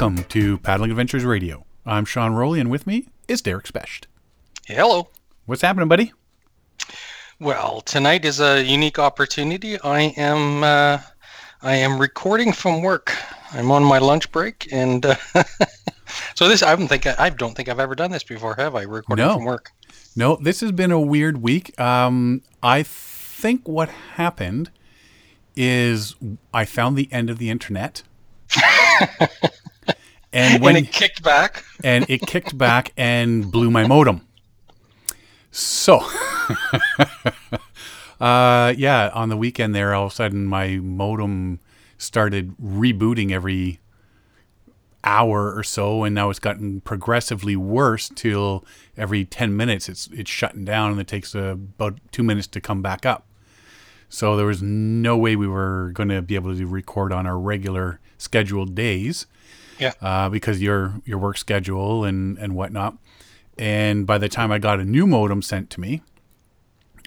Welcome to Paddling Adventures Radio. I'm Sean Rowley, and with me is Derek Specht. Hello. What's happening, buddy? Well, tonight is a unique opportunity. I am uh, I am recording from work. I'm on my lunch break, and uh, so this I don't think I, don't think I've ever done this before, have I? Recording No. from work. No, this has been a weird week. Um, I think what happened is I found the end of the internet. and when and it kicked back. and it kicked back and blew my modem. So, uh, yeah, on the weekend there, all of a sudden my modem started rebooting every hour or so, and now it's gotten progressively worse till every ten minutes it's it's shutting down, and it takes uh, about two minutes to come back up. So there was no way we were going to be able to record on our regular scheduled days Yeah. uh, because your your work schedule and and whatnot. And by the time I got a new modem sent to me,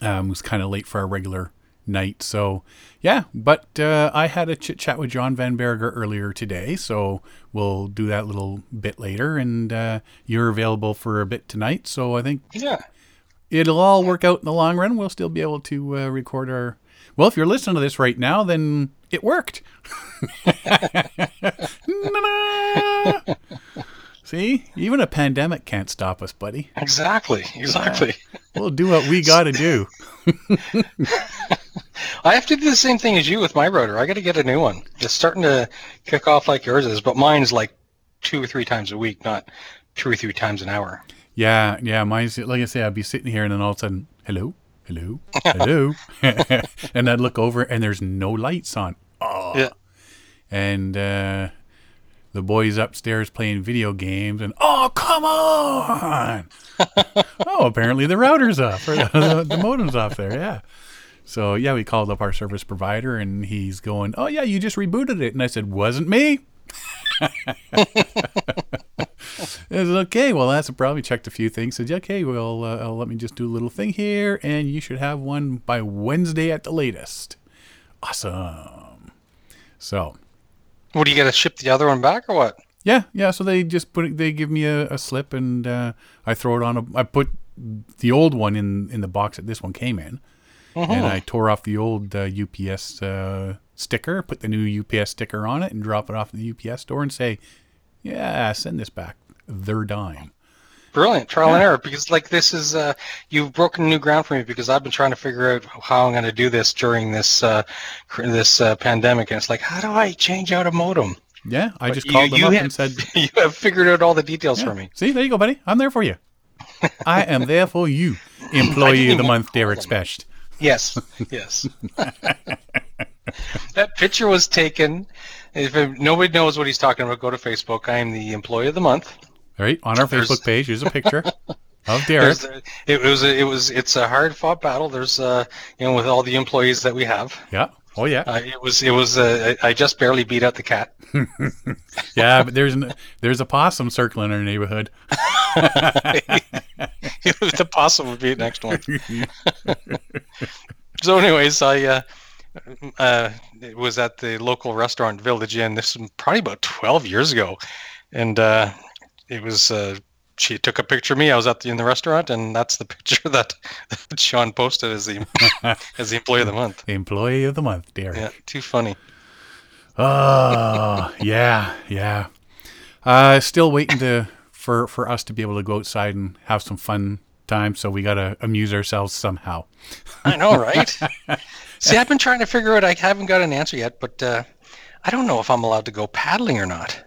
um, it was kind of late for our regular night. So yeah, but uh, I had a chit chat with John Van Berger earlier today, so we'll do that little bit later. And uh, you're available for a bit tonight, so I think Yeah. it'll all work out in the long run. We'll still be able to uh, record our. Well, if you're listening to this right now, then it worked. See, even a pandemic can't stop us, buddy. Exactly. Exactly. We'll do what we got to do. I have to do the same thing as you with my rotor. I got to get a new one. It's starting to kick off like yours is, but mine's like two or three times a week, not two or three times an hour. Yeah, yeah. Mine's like I say, I'd be sitting here, and then all of a sudden, hello, hello, hello, and I'd look over, and there's no lights on. Oh, Yeah. and uh, the boys upstairs playing video games, and oh, come on! oh, apparently the router's off or the, the modem's off there. Yeah. So yeah, we called up our service provider, and he's going, "Oh yeah, you just rebooted it," and I said, "Wasn't me." I said, okay, well, that's a problem. He checked a few things. Said, okay, well, uh, let me just do a little thing here, and you should have one by Wednesday at the latest. Awesome. So, What do you got to ship the other one back or what? yeah, yeah. So they just put it. They give me a, a slip, and uh, I throw it on. A, I put the old one in in the box that this one came in, and I tore off the old uh, UPS uh, sticker, put the new UPS sticker on it, and drop it off at the UPS store, and say, yeah, send this back. They're dime. Brilliant trial and error because like this is uh, you've broken new ground for me because I've been trying to figure out how I'm going to do this during this uh, this uh, pandemic and it's like how do I change out a modem? Yeah, I just you- called them you up have- and said, you have figured out all the details for me. "See, there you go, buddy. I'm there for you. I am there for you." Employee of the month, Derek. Specht. Yes, yes. that picture was taken. If nobody knows what he's talking about, go to Facebook. I am the employee of the month. All right, on our There's- Facebook page, here's a picture of Derek. It was a, it was it's a hard fought battle. There's uh, you know with all the employees that we have. Yeah. Oh yeah. Uh, it was it was uh, I just barely beat out the cat. Yeah, but there's an, there's a possum circling in our neighborhood. the possum would be the next one. so, anyways, I uh, uh, it was at the local restaurant Village Inn. This was probably about twelve years ago, and uh, it was. Uh, she took a picture of me. I was at the, in the restaurant, and that's the picture that, that Sean posted as the as the employee of the month. Employee of the month, Derek. Yeah, too funny. Oh, yeah, yeah. Uh, still waiting to for for us to be able to go outside and have some fun time. So we gotta amuse ourselves somehow. I know, right? See, I've been trying to figure out. I haven't got an answer yet, but uh, I don't know if I'm allowed to go paddling or not.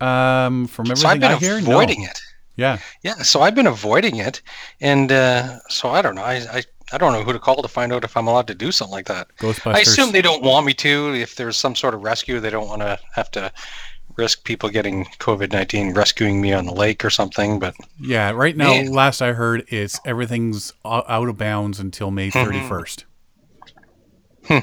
Um, from So I've everything been I hear, no. avoiding it. Yeah, Yeah, so I've been avoiding it, and uh, so I don't know. I, I I don't know who to call to find out if I'm allowed to do something like that. Ghostbusters. I assume they don't want me to. If there's some sort of rescue, they don't want to have to risk people getting COVID nineteen rescuing me on the lake or something. But yeah, right now, last I heard, it's everything's out of bounds until May Mm-hmm. 31st. Hmm.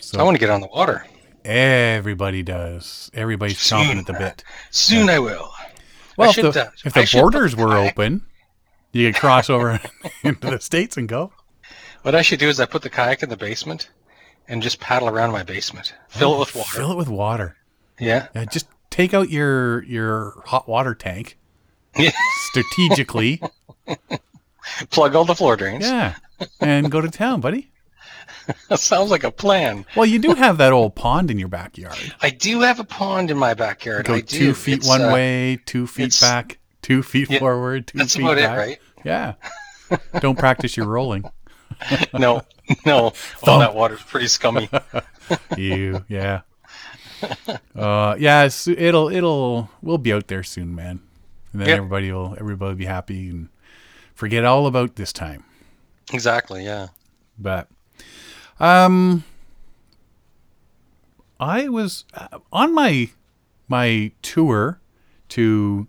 So I want to get on the water everybody does. Everybody's chomping at the bit. soon. I will. Well, if should, the, uh, if the borders were open, you could cross over into the states and go. What I should do is I put the kayak in the basement and just paddle around my basement, fill it with water. Fill it with water. Yeah. Yeah, just take out your your hot water tank Yeah. strategically. Plug all the floor drains. yeah, and go to town, buddy. That sounds like a plan. Well, you do have that old pond in your backyard. I do have a pond in my backyard. Go I do. two feet It's, one uh, way, two feet back, two feet Yeah, forward, two That's feet about back. it, right? Yeah. Don't practice your rolling. No, no. Oh, Thump. that water's pretty scummy. You, yeah. Uh, yeah, it'll it'll we'll be out there soon, man. And then Yep. everybody will everybody will be happy and forget all about this time. exactly. Yeah. But um I was uh, on my my tour to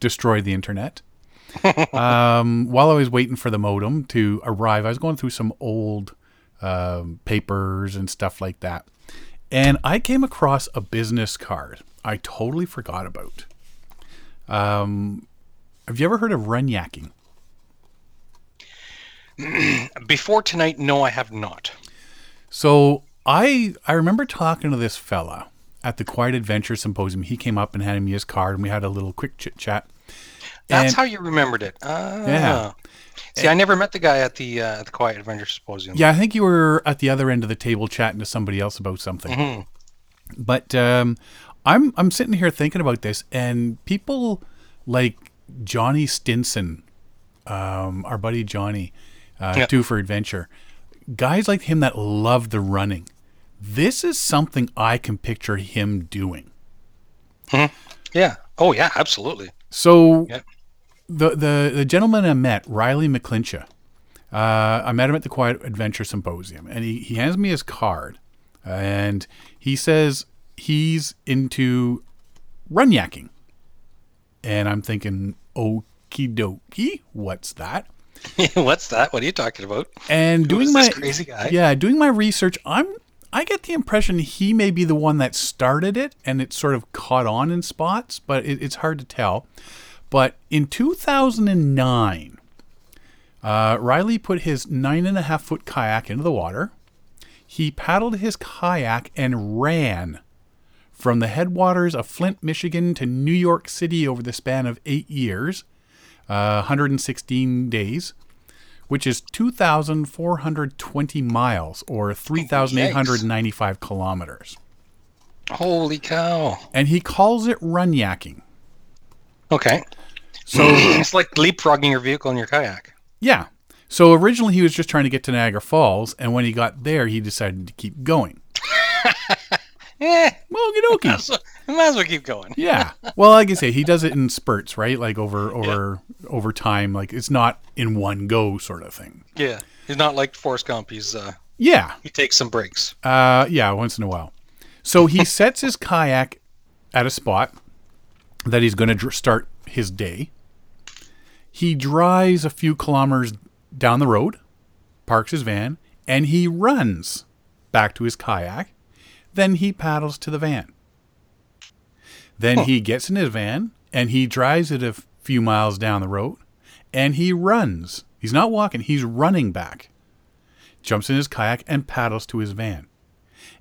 destroy the internet. um, while I was waiting for the modem to arrive, I was going through some old um, papers and stuff like that. And I came across a business card I totally forgot about. Um, have you ever heard of run yakking? Before tonight, no, I have not. So I I remember talking to this fella at the Quiet Adventure Symposium. He came up and handed me his card, and we had a little quick chit chat. That's how you remembered it. Ah. Yeah. See, I never met the guy at the uh, at the Quiet Adventure Symposium. Yeah, I think you were at the other end of the table chatting to somebody else about something. Mhm. But um, I'm I'm sitting here thinking about this, and people like Johnny Stinson, um, our buddy Johnny, uh, Yeah. Two for Adventure, guys like him that love the running. This is something I can picture him doing. Yeah. Oh, yeah. Absolutely. So the, the the gentleman I met, Riley McLincha, uh, I met him at the Quiet Adventure Symposium, and he, he hands me his card, and he says he's into run yakking, and I'm thinking, okie dokie, what's that? What's that? What are you talking about? And doing my crazy guy? yeah, doing my research, I'm I get the impression he may be the one that started it, and it sort of caught on in spots, but it, it's hard to tell. But in 2009, uh, Riley put his nine and a half foot kayak into the water. He paddled his kayak and ran from the headwaters of Flint, Michigan to New York City over the span of eight years, uh, 116 days, which is 2,420 miles or 3,895 kilometers. Holy cow. And he calls it run yakking. Okay. So, it's like leapfrogging your vehicle in your kayak. yeah. So originally he was just trying to get to Niagara Falls, and when he got there, he decided to keep going. Eh, Well, okie so, might as well keep going. Yeah. Well, like I say, he does it in spurts, right? Like over over over time. Like it's not in one go sort of thing. Yeah. He's not like Forrest Gump. He's uh, Yeah. he takes some breaks. Uh, yeah, once in a while. So he sets his kayak at a spot that he's going to dr- start his day. He drives a few kilometers down the road, parks his van, and he runs back to his kayak. Then he paddles to the van. Then he gets in his van and he drives it a f- few miles down the road and he runs. He's not walking, he's running back. Jumps in his kayak and paddles to his van.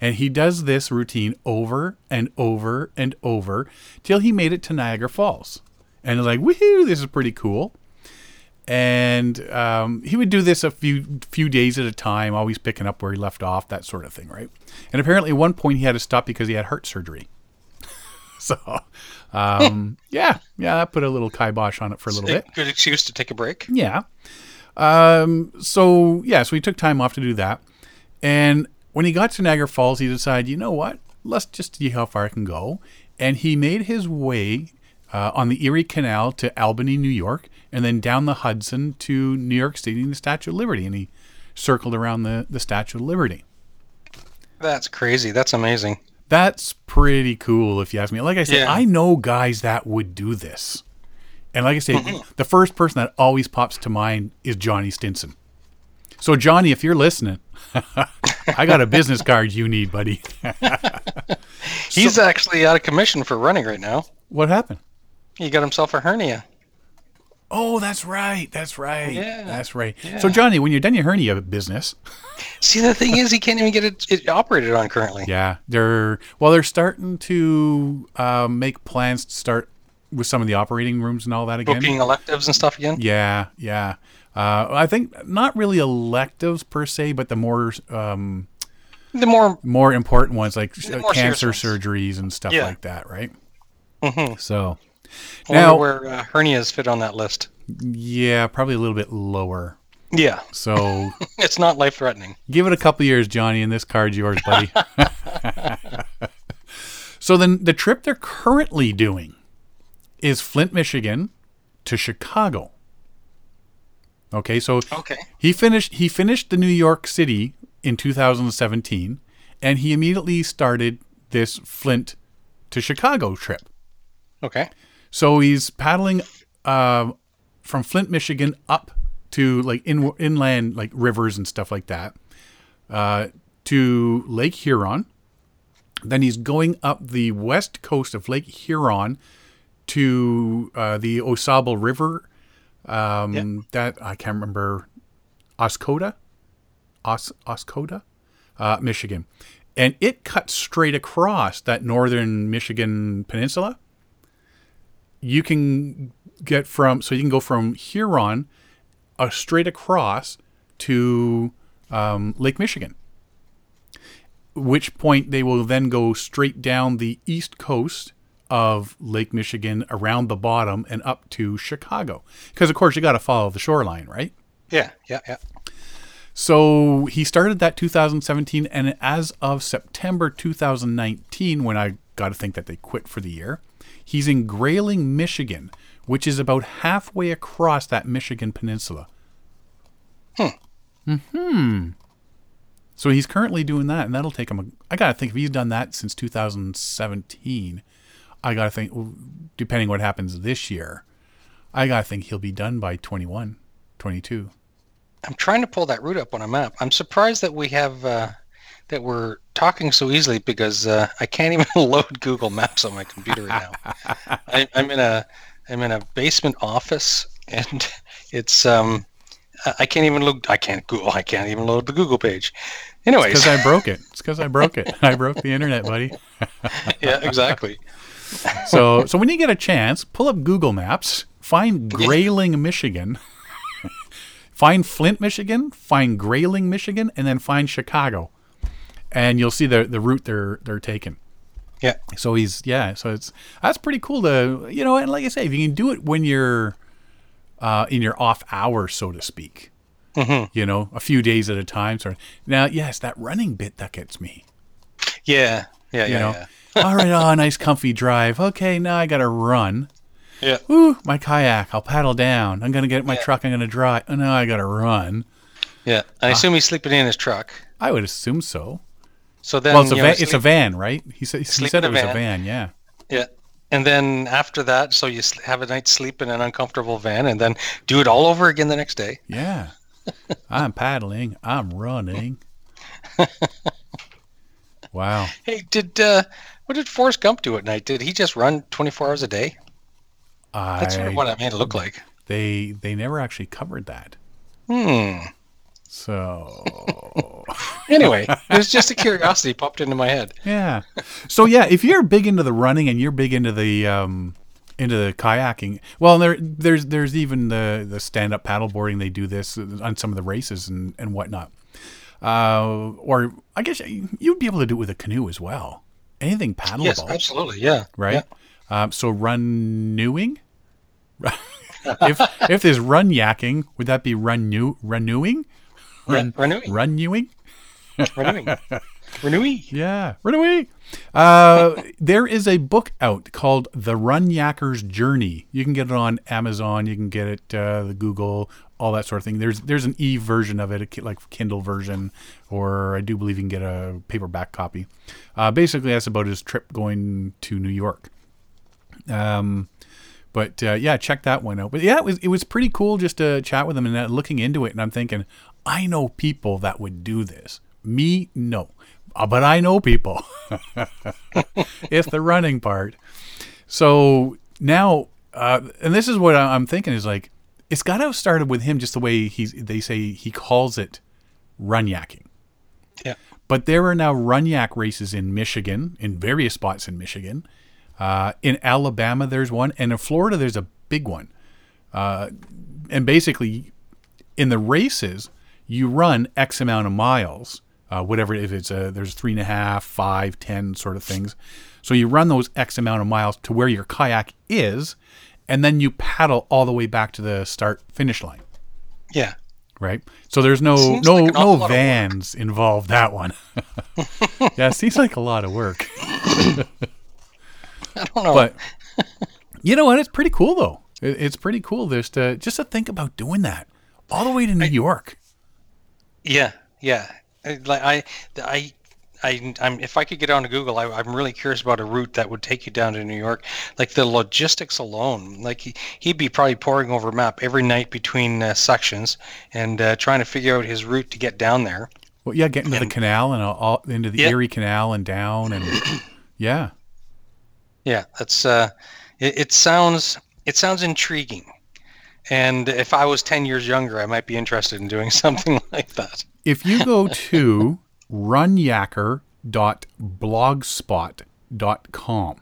And he does this routine over and over and over till he made it to Niagara Falls. And he's like, woohoo, this is pretty cool. And um, he would do this a few few days at a time, always picking up where he left off, that sort of thing, right? And apparently, at one point, he had to stop because he had heart surgery. so, um, yeah, yeah, that put a little kibosh on it for a little bit. Good excuse to take a break. Yeah. Um, so yeah, so he took time off to do that. And when he got to Niagara Falls, he decided, you know what? Let's just see how far I can go. And he made his way uh, on the Erie Canal to Albany, New York, and then down the Hudson to New York City and the Statue of Liberty. And he circled around the, the Statue of Liberty. That's crazy. That's amazing. That's pretty cool, if you ask me. Like I said, Yeah. I know guys that would do this. And like I say, mm-hmm. the first person that always pops to mind is Johnny Stinson. So, Johnny, if you're listening, I got a business card you need, buddy. He's actually out of commission for running right now. what happened? He got himself a hernia. Oh, that's right. That's right. Yeah. That's right. So, Johnny, when you're done your hernia business, See, the thing is, he can't even get it, it operated on currently. yeah, they're well, they're starting to uh, make plans to start with some of the operating rooms and all that again. Booking electives and stuff again. Yeah, yeah. Uh, I think not really electives per se, but the more um, The more more important ones like more cancer surgeries and stuff Yeah. like that, right? Mhm. So, I now, where uh, hernias fit on that list. yeah, probably a little bit lower. Yeah, So, it's not life threatening. give it a couple years, Johnny, and this card's yours, buddy. so then, the trip they're currently doing is Flint, Michigan, to Chicago. Okay, so Okay. He finished he finished the New York City in 2017 and he immediately started this Flint to Chicago trip. Okay. So he's paddling uh, from Flint, Michigan up to like in, inland like rivers and stuff like that uh, to Lake Huron. Then he's going up the west coast of Lake Huron to uh, the Au Sable River. Um, Yeah. That I can't remember. Oscoda, Os Oscoda, uh, Michigan, and it cuts straight across that northern Michigan peninsula. You can get from so you can go from Huron, uh, straight across to um, Lake Michigan. Which point they will then go straight down the east coast of Lake Michigan around the bottom and up to Chicago. Because of course you got to follow the shoreline, right? Yeah. Yeah. Yeah. So he started that 2017, and as of September 2019, when I got to think that they quit for the year, he's in Grayling, Michigan, which is about halfway across that Michigan peninsula. Hmm. Hmm. So he's currently doing that, and that'll take him. A, I got to think if he's done that since 2017, I got to think, depending what happens this year, I got to think he'll be done by 21, 22. I'm trying to pull that route up on a map. I'm surprised that we have uh, that we're talking so easily because uh, I can't even load Google Maps on my computer right now. I, I'm in a I'm in a basement office and it's um I- I can't even look. I can't Google I can't even load the Google page. Anyways, because I broke it. It's because I broke it. I broke the internet, buddy. yeah, exactly. So, so when you get a chance, pull up Google Maps, find Grayling, Michigan, find Flint, Michigan, find Grayling, Michigan, and then find Chicago, and you'll see the the route they're they're taking. Yeah. So he's yeah. So it's that's pretty cool to you know, and like I say, if you can do it when you're uh, in your off hours, so to speak, Mhm. you know, a few days at a time. Sort of. Now, yes, that running bit that gets me. Yeah. Yeah, You yeah, know, yeah. all right, oh, nice comfy drive. Okay, now I gotta run. Yeah. Ooh, my kayak. I'll paddle down. I'm gonna get my Yeah. truck. I'm gonna drive. Oh, now I gotta run. Yeah. Ah. I assume he's sleeping in his truck. I would assume so. So then well, it's a you van. know, it's a van, right? He said. He said it was a van. van. Yeah. Yeah. And then after that, so you have a night's sleep in an uncomfortable van and then do it all over again the next day. Yeah. I'm paddling. I'm running. wow. Hey, did uh, what did Forrest Gump do at night? Did he just run 24 hours a day? That's sort of what I made it look like. they they never actually covered that. Hmm. So Anyway, it was just a curiosity popped into my head. yeah. So yeah, if you're big into the running and you're big into the um into the kayaking, well, there there's there's even the the stand up paddleboarding. They do this on some of the races and and whatnot. Uh, or I guess you'd be able to do it with a canoe as well. Anything paddleable, Yes, absolutely. Yeah. right? Um, so run newing. if if there's run yacking, would that be run new renewing? Run, renewing. Run newing? Renewing. renewing. Yeah, away. Uh, there is a book out called The Run Yaker's Journey. You can get it on Amazon. You can get it uh, the Google, all that sort of thing. There's there's an e version of it, like Kindle version, or I do believe you can get a paperback copy. Uh, basically, that's about his trip going to New York. Um, but uh, yeah, check that one out. But yeah, it was it was pretty cool just to chat with him and uh, looking into it. And I'm thinking, I know people that would do this. Me, no, Uh, but I know people. it's the running part. So now, uh, and this is what I'm thinking is like, it's got to have started with him just the way he's. They say he calls it run yakking. Yeah. But there are now run yak races in Michigan, in various spots in Michigan. Uh, in Alabama, there's one, and in Florida, there's a big one. Uh, and basically, in the races, you run X amount of miles, uh, whatever if it's a there's three and a half, five, ten sort of things. So you run those X amount of miles to where your kayak is, and then you paddle all the way back to the start finish line. Yeah. Right. So there's no Seems no like no lot of work. vans involved that one. yeah, it seems like a lot of work. I don't know. But you know what? It's pretty cool though. It, it's pretty cool just to just to think about doing that all the way to New York. Yeah, yeah. I- Like I, I, I, I'm. If I could get onto Google, I, I'm really curious about a route that would take you down to New York. Like the logistics alone, like he, he'd be probably poring over a map every night between uh, sections and uh, trying to figure out his route to get down there. Well, yeah, getting to the canal and all, all into the Yeah. Erie Canal and down and yeah. Yeah, that's. Uh, it, it sounds. It sounds intriguing. And if I was 10 years younger, I might be interested in doing something like that. If you go to runyaker.blogspot.com,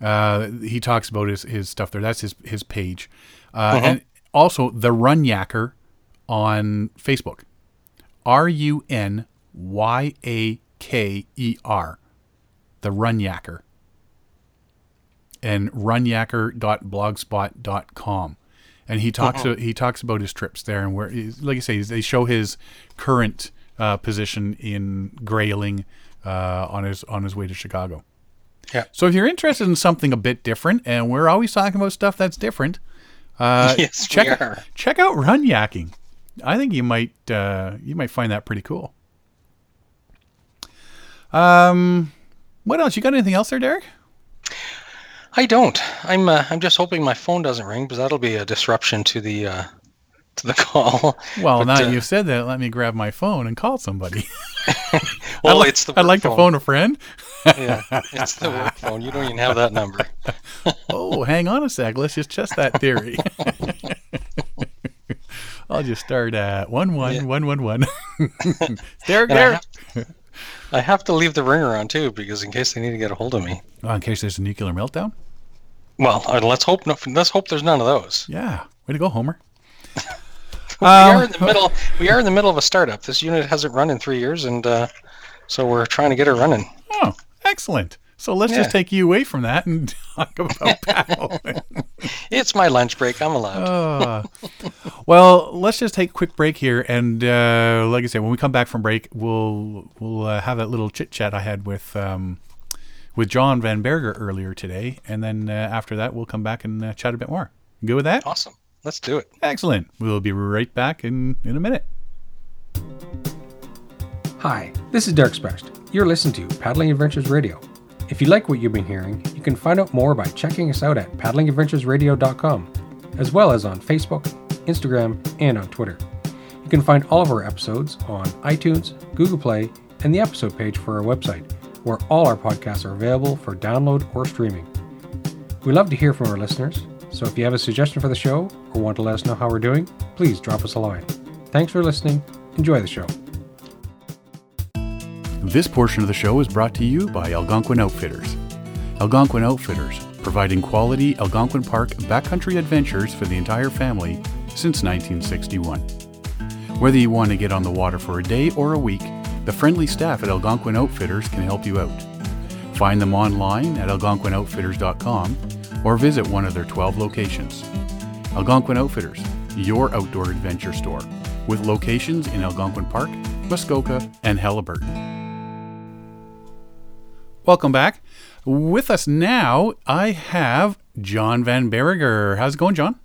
uh, he talks about his, his stuff there. That's his, his page. Uh, And also the Run Yaker on Facebook. R U N Y A K E R. The Run Yaker. And runyaker.blogspot.com. And he talks he talks about his trips there and where he's- like I say they show his current uh, position in Grayling uh, on his on his way to Chicago. Yeah. So if you're interested in something a bit different, and we're always talking about stuff that's different, uh, Yes, check are. check out Run Yakking. I think you might uh, you might find that pretty cool. Um, what else? You got anything else there, Derek? I don't. I'm. Uh, I'm just hoping my phone doesn't ring because that'll be a disruption to the uh, to the call. Well, But, now uh, you said that. Let me grab my phone and call somebody. Well, I'd it's the. I'd like to phone a friend. Yeah, it's the work phone. You don't even have that number. Oh, hang on a sec. Let's just test that theory. I'll just start at one one Yeah. one one one. Derek, And I have, I have to leave the ringer on too because in case they need to get a hold of me. Oh, in case there's a nuclear meltdown. Well, uh, let's hope. No, let's hope there's none of those. Yeah, way to go, Homer. we Um, are in the middle. We are in the middle of a startup. This unit hasn't run in three years, and uh, so we're trying to get it running. Oh, excellent. So let's just take you away from that and talk about paddling. It's my lunch break. I'm allowed. Uh, well, let's just take a quick break here, and uh, like I said, when we come back from break, we'll we'll uh, have that little chit chat I had with um, with John Van Berger earlier today, and then uh, after that, we'll come back and uh, chat a bit more. You good with that? awesome. Let's do it. Excellent. We'll be right back in in a minute. Hi, this is Derek Specht. You're listening to Paddling Adventures Radio. If you like what you've been hearing, you can find out more by checking us out at paddlingadventuresradio.com, as well as on Facebook, Instagram, and on Twitter. You can find all of our episodes on iTunes, Google Play, and the episode page for our website, where all our podcasts are available for download or streaming. We love to hear from our listeners, so if you have a suggestion for the show or want to let us know how we're doing, please drop us a line. Thanks for listening. Enjoy the show. This portion of the show is brought to you by Algonquin Outfitters. Algonquin Outfitters, providing quality Algonquin Park backcountry adventures for the entire family since 1961. Whether you want to get on the water for a day or a week, the friendly staff at Algonquin Outfitters can help you out. Find them online at algonquinoutfitters.com or visit one of their 12 locations. Algonquin Outfitters, your outdoor adventure store, with locations in Algonquin Park, Muskoka, and Haliburton. Welcome back. With us now, I have John Van Berger. How's it going, John?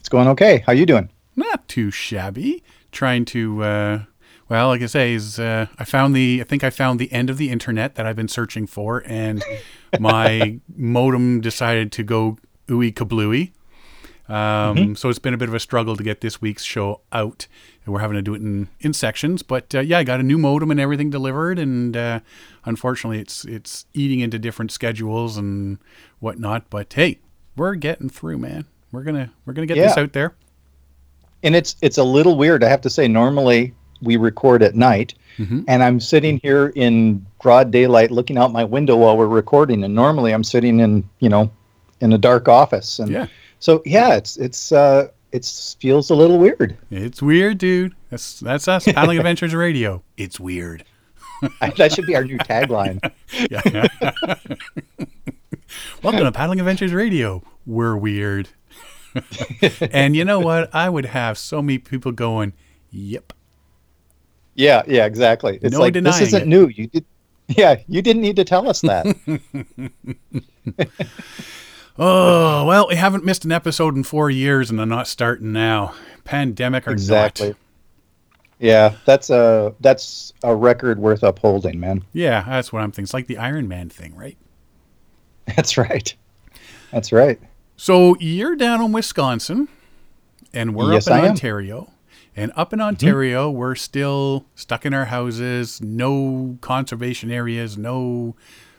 It's going okay. How you doing? Not too shabby. Trying to, uh, well, like I say, is uh, I found the, I think I found the end of the internet that I've been searching for, and my modem decided to go ooey kablooey. Um, So it's been a bit of a struggle to get this week's show out. And we're having to do it in, in sections. But uh, yeah, I got a new modem and everything delivered, and uh, unfortunately, it's it's eating into different schedules and whatnot. But hey, we're getting through, man. We're gonna we're gonna get this out there. and it's it's a little weird. I have to say. Normally we record at night, Mhm. and I'm sitting here in broad daylight, looking out my window while we're recording. And normally I'm sitting in you know in a dark office. And Yeah. so yeah, it's it's uh it's feels a little weird. It's weird, dude. That's that's us. Paddling Adventures Radio. It's weird. that should be our new tagline. Yeah. Welcome to Paddling Adventures Radio. We're weird. and you know what? I would have so many people going, "Yep." Yeah, yeah, exactly. It's No like this isn't it. new. You did. Yeah, you didn't need to tell us that. Oh well, we haven't missed an episode in four years, and I'm not starting now. Pandemic or exactly. not. Yeah, that's a that's a record worth upholding, man. Yeah, that's what I'm thinking. It's like the Iron Man thing, right? That's right. That's right. So you're down in Wisconsin, and we're Yes, up in I am. Mm-hmm. And up in Ontario, we're still stuck in our houses, no conservation areas, no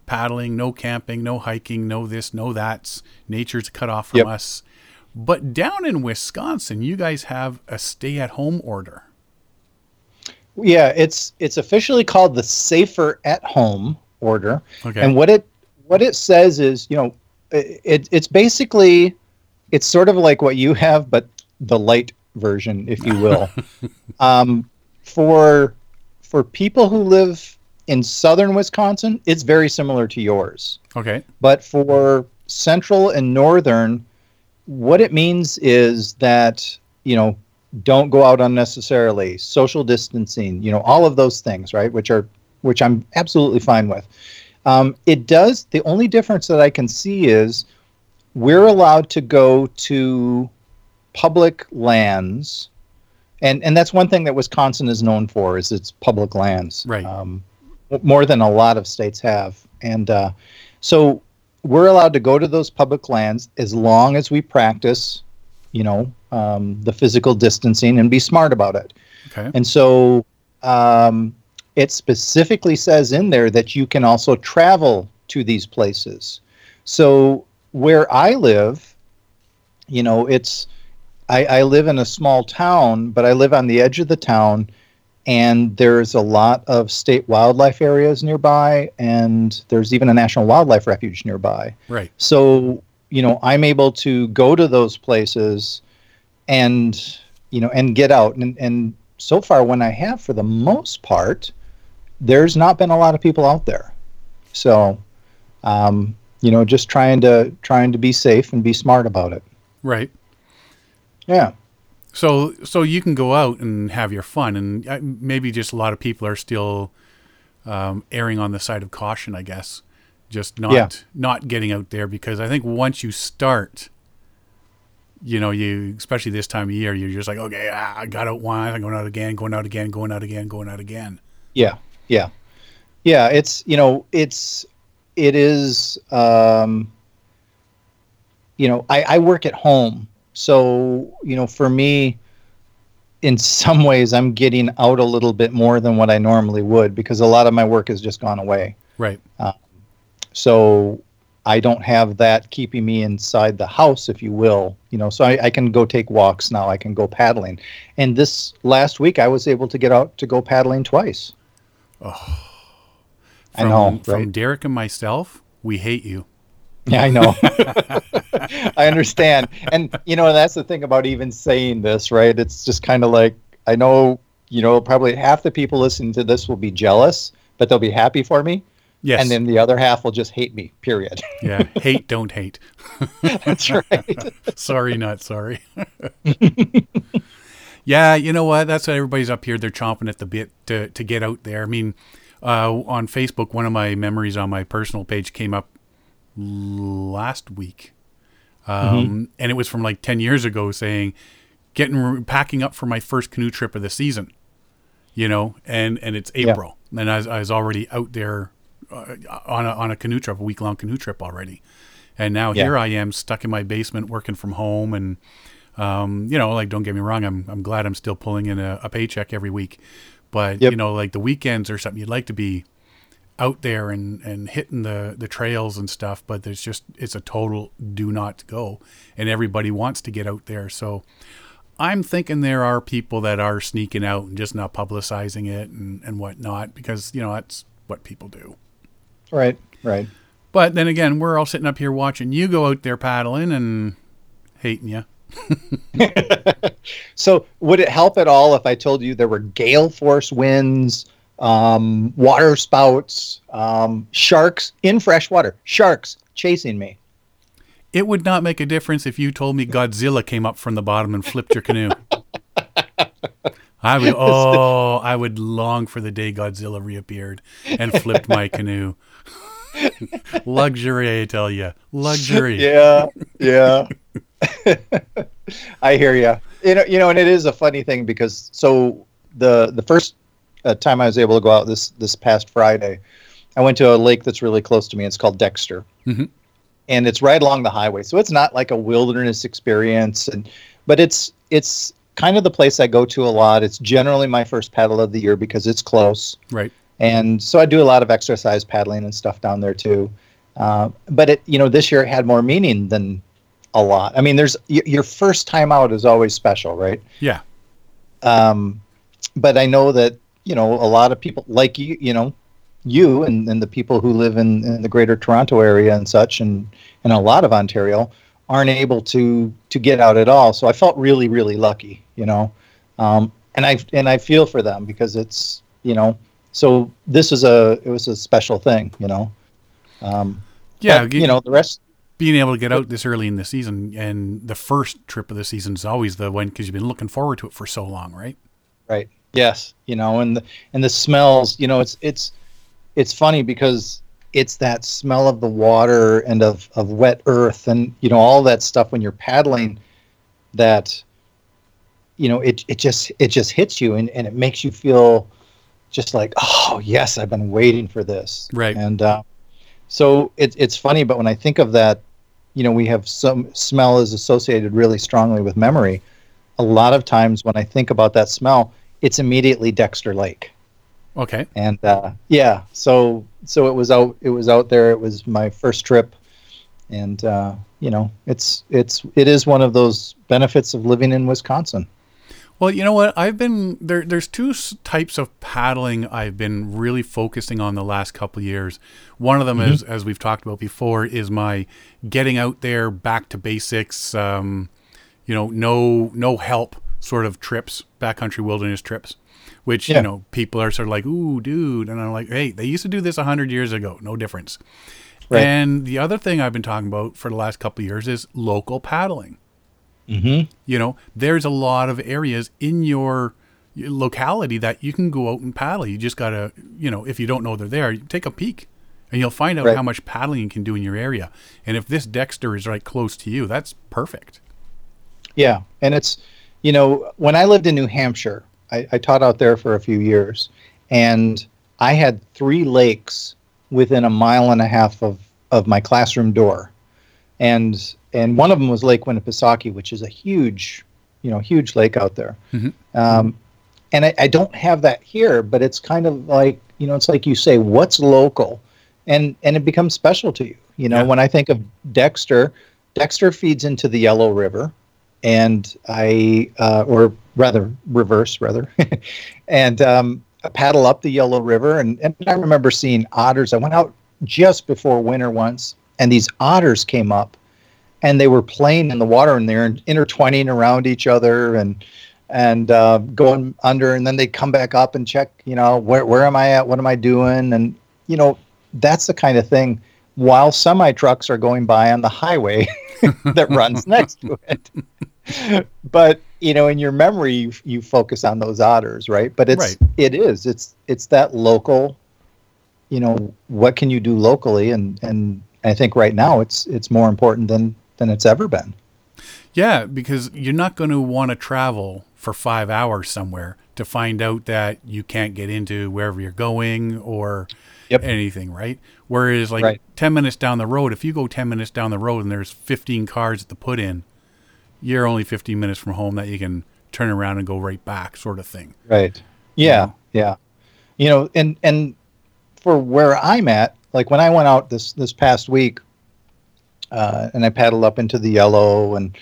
paddling, no camping, no hiking, no this, no that's. Nature's cut off from Yep. us. But down in Wisconsin, you guys have a stay at home order. Yeah, it's it's officially called the Safer at Home order. Okay. And what it what it says is, you know, it it's basically it's sort of like what you have, but the light version, if you will. um, for for people who live in southern Wisconsin, it's very similar to yours. okay. But for central and northern, what it means is that, you know, don't go out unnecessarily, social distancing, you know, all of those things, right? Which are, which I'm absolutely fine with. Um, it does, the only difference that I can see is we're allowed to go to public lands. And, and that's one thing that Wisconsin is known for is its public lands. Right. Um, more than a lot of states have. And uh, so we're allowed to go to those public lands as long as we practice, you know, um, the physical distancing and be smart about it. Okay. And so um, it specifically says in there that you can also travel to these places. So where I live, you know, it's I, I live in a small town, but I live on the edge of the town, and there's a lot of state wildlife areas nearby, and there's even a national wildlife refuge nearby. Right. So, you know, I'm able to go to those places and, you know, and get out. And, and so far, when I have, for the most part, there's not been a lot of people out there. So, um, you know, just trying to trying to be safe and be smart about it. Right. Yeah. So so you can go out and have your fun, and uh, maybe just a lot of people are still um, erring on the side of caution, I guess, just not Yeah. not getting out there because I think once you start, you know, you especially this time of year, you're just like, okay, ah, I got out once, I'm going out again, going out again, going out again, going out again. Yeah, yeah, yeah. It's you know, it's it is. Um, you know, I, I work at home, so you know, for me, in some ways, I'm getting out a little bit more than what I normally would because a lot of my work has just gone away. Right. Um, so I don't have that keeping me inside the house, if you will. You know, so I, I can go take walks now. I can go paddling, and this last week I was able to get out to go paddling twice. Oh, I know, From right? Derek and myself, we hate you. Yeah, I know. I understand. And you know, that's the thing about even saying this, right? It's just kind of like I know, you know, probably half the people listening to this will be jealous, but they'll be happy for me. Yes. And then the other half will just hate me, period. yeah. hate, don't hate. that's right. sorry, not sorry. yeah, you know what? That's what everybody's up here. They're chomping at the bit to, to get out there. I mean, uh, on Facebook, one of my memories on my personal page came up last week. Um, And it was from like 10 years ago saying, getting packing up for my first canoe trip of the season, you know, and, and it's Yeah. April. And I was, I was already out there uh, on, a, on a canoe trip, a week long canoe trip already. And now Yeah. here I am stuck in my basement working from home. And, um, you know, like, don't get me wrong, I'm, I'm glad I'm still pulling in a, a paycheck every week. But, Yep. you know, like the weekends or something, you'd like to be out there and, and hitting the, the trails and stuff, but there's just it's a total do not go. And everybody wants to get out there. So I'm thinking there are people that are sneaking out and just not publicizing it and, and whatnot because, you know, that's what people do. Right, right. But then again, we're all sitting up here watching you go out there paddling and hating you. so, would it help at all if I told you there were gale force winds, um, water spouts, um, sharks in fresh water, sharks chasing me? It would not make a difference if you told me Godzilla came up from the bottom and flipped your canoe. I would, oh, I would long for the day Godzilla reappeared and flipped my canoe. Luxury, I tell you, luxury. Yeah, yeah. I hear you. You know, you know, and it is a funny thing because so the the first uh, time I was able to go out this this past Friday, I went to a lake that's really close to me. It's called Dexter, Mhm. and it's right along the highway, so it's not like a wilderness experience, and but it's it's kind of the place I go to a lot. It's generally my first paddle of the year because it's close Right. and so I do a lot of exercise paddling and stuff down there too. Uh, but it, you know, this year it had more meaning than a lot. I mean, there's y- your first time out is always special, right? Yeah. Um, but I know that you know a lot of people like you, you know, you and, and the people who live in, in the Greater Toronto area and such, and and a lot of Ontario aren't able to to get out at all. So I felt really, really lucky, you know, um, and I and I feel for them because it's you know so this is a it was a special thing, you know. Um, Yeah. but, you know the rest. being able to get out this early in the season and the first trip of the season is always the one because you've been looking forward to it for so long, right? Right. Yes. You know, and the and the smells. You know, it's it's it's funny because it's that smell of the water and of of wet earth and you know all that stuff when you're paddling that you know it it just it just hits you and, and it makes you feel just like oh yes i've been waiting for this Right. and uh, so it, it's funny but when i think of that you know we have some smell is associated really strongly with memory a lot of times when i think about that smell it's immediately dexter lake Okay. and uh, yeah so so it was out it was out there it was my first trip and uh, you know it's it's it is one of those benefits of living in wisconsin Well, you know what? I've been there. There's two types of paddling I've been really focusing on the last couple of years. One of them is, as we've talked about before, is my getting out there, back to basics. Um, you know, no no help sort of trips, backcountry wilderness trips, which Yeah. you know people are sort of like, "Ooh, dude," and I'm like, "Hey, they used to do this hundred years ago. No difference." Right. And the other thing I've been talking about for the last couple of years is local paddling mm-hmm. you know there's a lot of areas in your locality that you can go out and paddle you just gotta you know if you don't know they're there take a peek and you'll find out Right. how much paddling you can do in your area and if this dexter is right close to you that's perfect Yeah, and it's you know when I lived in New Hampshire, I, I taught out there for a few years, and I had three lakes within a mile and a half of of my classroom door, and and one of them was Lake Winnipesaukee, which is a huge, you know, huge lake out there. Mhm. Um, and I, I don't have that here, but it's kind of like you know, it's like you say, what's local, and and it becomes special to you. You know, Yeah. when I think of Dexter, Dexter feeds into the Yellow River, and I, uh, or rather, reverse rather, and um, paddle up the Yellow River, and, and I remember seeing otters. I went out just before winter once, and these otters came up, and they were playing in the water, and they're intertwining around each other, and and uh, going under, and then they come back up and check, you know, where where am I at? What am I doing? And you know, that's the kind of thing. While semi trucks are going by on the highway that runs next to it, but you know, in your memory, you, you focus on those otters, right? But it's Right. it is it's it's that local. You know, what can you do locally? And and I think right now it's it's more important than than it's ever been. yeah because you're not going to want to travel for five hours somewhere to find out that you can't get into wherever you're going or Yep. anything right whereas like Right. 10 minutes down the road if you go 10 minutes down the road and there's 15 cars at the put in you're only 15 minutes from home that you can turn around and go right back sort of thing Right. Yeah. Yeah. You know, and and for where I'm at, like when I went out this this past week, uh, and I paddled up into the yellow and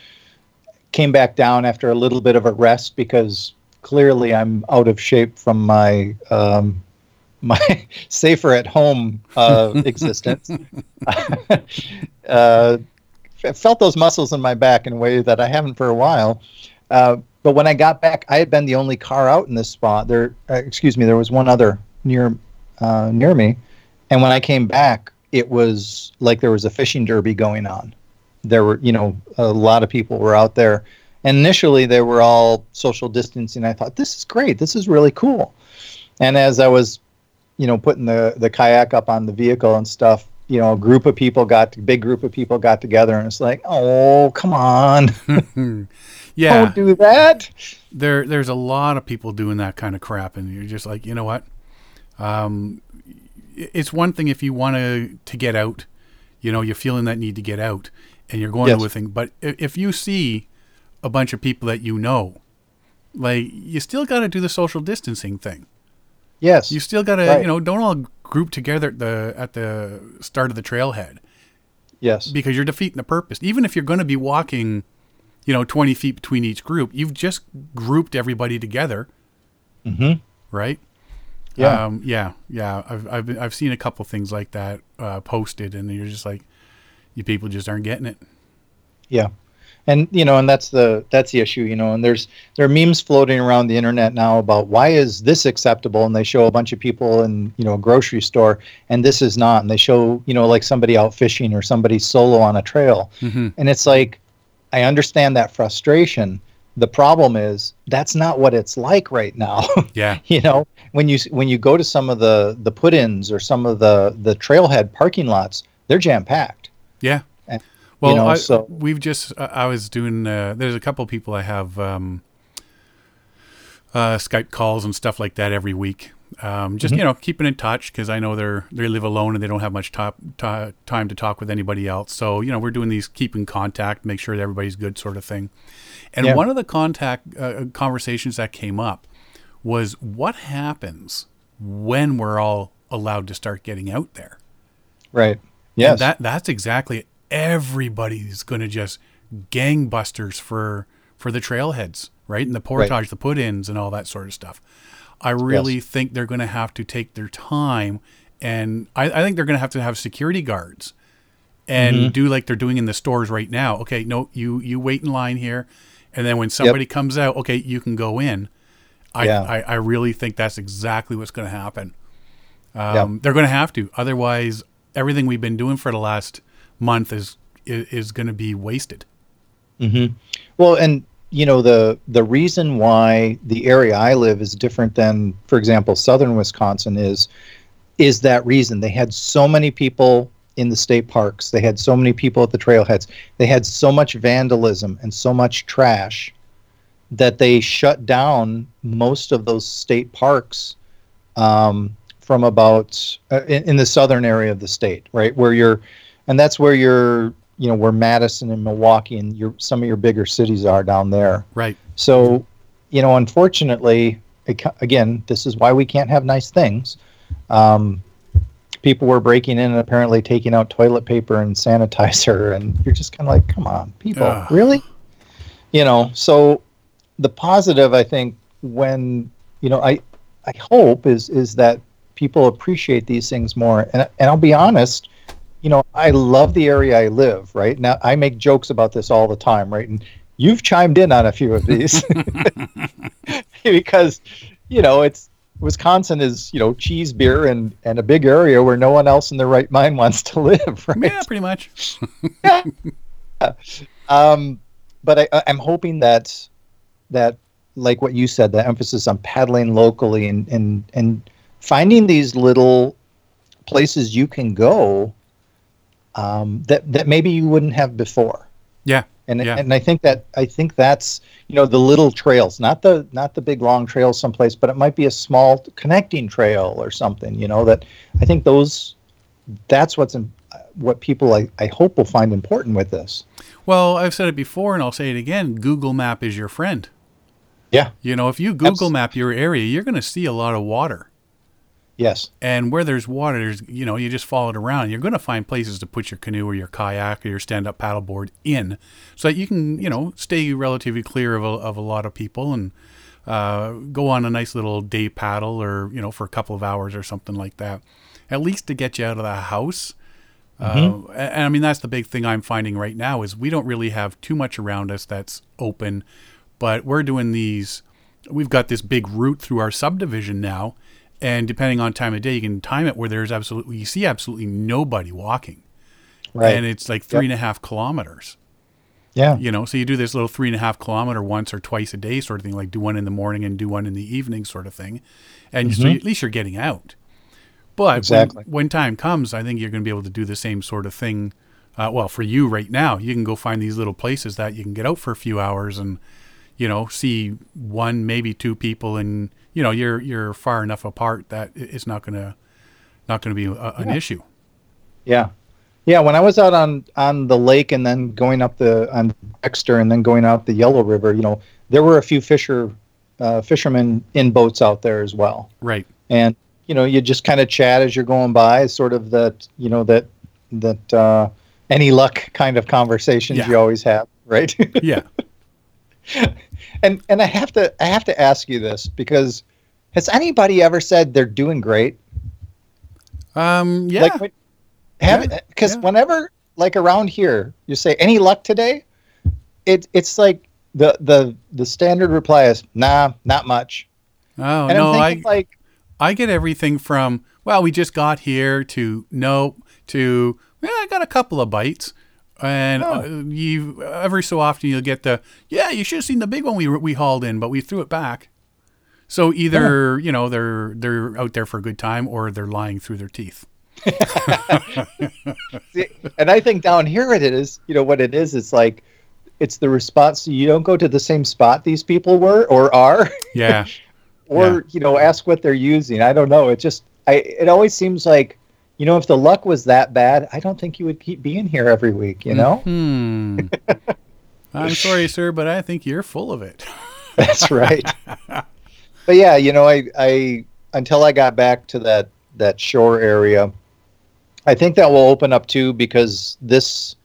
came back down after a little bit of a rest because clearly I'm out of shape from my um, my safer at home uh, existence. uh, felt those muscles in my back in a way that I haven't for a while. Uh, but when I got back, I had been the only car out in this spot. There, uh, excuse me, there was one other near uh, near me, and when I came back, it was like there was a fishing derby going on. There were, you know, a lot of people were out there. And initially, they were all social distancing. I thought, this is great. This is really cool. And as I was, you know, putting the the kayak up on the vehicle and stuff, you know, a group of people got, a big group of people got together, and it's like, oh, come on, yeah, don't do that. there there's a lot of people doing that kind of crap and you're just like you know what um, it's one thing if you want to to get out you know you're feeling that need to get out and you're going Yes. to a thing but if you see a bunch of people that you know like you still got to do the social distancing thing Yes, you still got to Right. you know don't all group together at the at the start of the trailhead yes, because you're defeating the purpose. Even if you're going to be walking, you know, 20 feet between each group, you've just grouped everybody together, Mm-hmm. right? Yeah. um, yeah, yeah. I've I've, been, I've seen a couple things like that uh, posted, and you're just like, you people just aren't getting it. Yeah. And you know, and that's the that's the issue, you know, and there's there are memes floating around the internet now about why is this acceptable and they show a bunch of people in, you know, a grocery store and this is not and they show, you know, like somebody out fishing or somebody solo on a trail. hmm And it's like I understand that frustration. The problem is that's not what it's like right now. Yeah, you know, when you when you go to some of the the put-ins or some of the the trailhead parking lots, they're jam-packed. yeah. Well, know, I, so- we've just uh, I was doing. Uh, there's a couple people I have um, uh, Skype calls and stuff like that every week. Um, just you know, keeping in touch because I know they're they live alone and they don't have much top, ti time to talk with anybody else. So you know, we're doing these keep in contact, make sure that everybody's good, sort of thing. And Yeah. one of the contact uh, conversations that came up was what happens when we're all allowed to start getting out there. Right. And that that's exactly everybody's going to just gangbusters for for the trailheads, right? And the portage, the put-ins, and all that sort of stuff. I really think they're going to have to take their time, and I, I think they're going to have to have security guards and Mm-hmm. do like they're doing in the stores right now. Okay, no, you you wait in line here, and then when somebody comes out, okay, you can go in. I, Yeah. I, I really think that's exactly what's going to happen. Um, Yeah. They're going to have to, otherwise, everything we've been doing for the last month is is, going to be wasted. Well, and you know the the reason why the area I live is different than, for example, southern Wisconsin is is that reason. They had so many people in the state parks. They had so many people at the trailheads. They had so much vandalism and so much trash that they shut down most of those state parks um, from about uh, in, in the southern area of the state, right where you're, and that's where you're, you know, where Madison and Milwaukee and your some of your bigger cities are down there. Right. So, you know, unfortunately, it, again, this is why we can't have nice things. Um, people were breaking in and apparently taking out toilet paper and sanitizer, and you're just kind of like, come on, people, Ugh. really? You know, so the positive, I think, when you know, I I hope is is that people appreciate these things more. And and I'll be honest, you know, I love the area I live. Right now, I make jokes about this all the time. Right, and you've chimed in on a few of these because you know it's Wisconsin is you know cheese beer and and a big area where no one else in their right mind wants to live. Right. Yeah, pretty much. Um, but I, I- I'm hoping that that like what you said, the emphasis on paddling locally and and and finding these little places you can go um, that that maybe you wouldn't have before. Yeah. And Yeah. and I think that I think that's you know the little trails, not the not the big long trails someplace, but it might be a small connecting trail or something. You know that I think those that's what's in, what people I, I hope will find important with this. Well, I've said it before and I'll say it again. Google Map is your friend. Yeah. You know, if you Google Abs- map your area, you're going to see a lot of water. Yes. And where there's water, there's you know you just follow it around. You're going to find places to put your canoe or your kayak or your stand-up paddleboard in, so that you can you know stay relatively clear of a, of a lot of people and uh, go on a nice little day paddle or you know for a couple of hours or something like that. At least to get you out of the house. Uh, and I mean that's the big thing I'm finding right now is we don't really have too much around us that's open, but we're doing these. We've got this big route through our subdivision now, and depending on time of day, you can time it where there's absolutely you see absolutely nobody walking, Right. and it's like three and a half kilometers. yeah. You know, so you do this little three and a half kilometer once or twice a day sort of thing, like do one in the morning and do one in the evening sort of thing, and so at least you're getting out. But when- when, time comes, I think you're going to be able to do the same sort of thing. Uh, well, for you right now, you can go find these little places that you can get out for a few hours and, you know, see one, maybe two people, and you know, you're you're far enough apart that it's not gonna not gonna be a, an issue. Yeah. Yeah, when I was out on on the lake and then going up the on Dexter and then going out the Yellow River, you know, there were a few fisher uh, fishermen in boats out there as well. Right. And you know, you just kind of chat as you're going by, sort of that, you know, that that uh any luck kind of conversations Yeah. you always have, right? Yeah. and and I have to I have to ask you this because has anybody ever said they're doing great? Um. Yeah. Like, have because yeah. whenever like around here you say any luck today, it it's like the the the standard reply is nah, not much. oh And no, I'm I thinking like I get everything from well, we just got here to no to yeah, I got a couple of bites, and Oh. uh, you every so often you'll get the yeah, you should have seen the big one we we hauled in, but we threw it back. So either you know they're they're out there for a good time or they're lying through their teeth. See, and I think down here it is, you know what it is, it's like it's the response you don't go to the same spot these people were or are Yeah, or Yeah. you know ask what they're using. I don't know. It just I it always seems like you know if the luck was that bad, I don't think you would keep being here every week, you know? Hmm. I'm sorry, sir, but I think you're full of it. That's right. but yeah, you know, I, I until I got back to that that shore area, I think that will open up too because this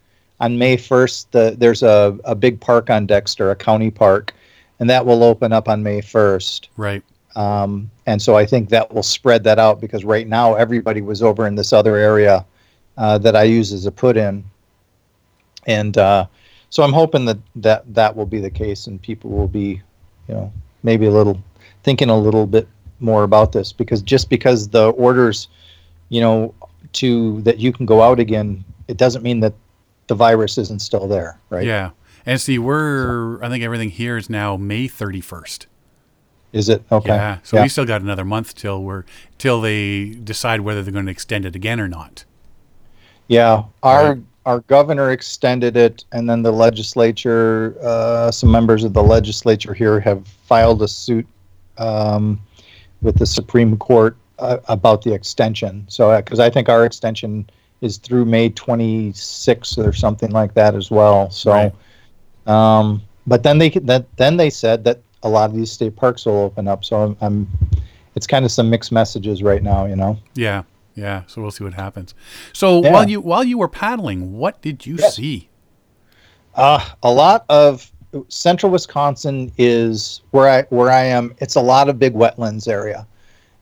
on May first, the, there's a, a big park on Dexter, a county park, and that will open up on May first. Right. Um, and so I think that will spread that out because right now everybody was over in this other area uh, that I use as a put in. And uh, so I'm hoping that, that that will be the case and people will be, you know, maybe a little thinking a little bit more about this because just because the orders, you know, to that you can go out again, it doesn't mean that the virus isn't still there, right? Yeah. And see, we're I think everything here is now May 31st. Is it okay? Yeah. So yeah. we still got another month till we're till they decide whether they're going to extend it again or not. Yeah, our Right. our governor extended it, and then the legislature, uh, some members of the legislature here have filed a suit um, with the Supreme Court uh, about the extension. So, because I think our extension is through May 26th or something like that as well. So, Right. um, but then they that then they said that a lot of these state parks will open up. So I'm, I'm it's kind of some mixed messages right now, you know. Yeah. Yeah. So we'll see what happens. So Yeah. while you while you were paddling, what did you Yes. see? Uh, a lot of central Wisconsin is where I where I am. It's a lot of big wetlands area,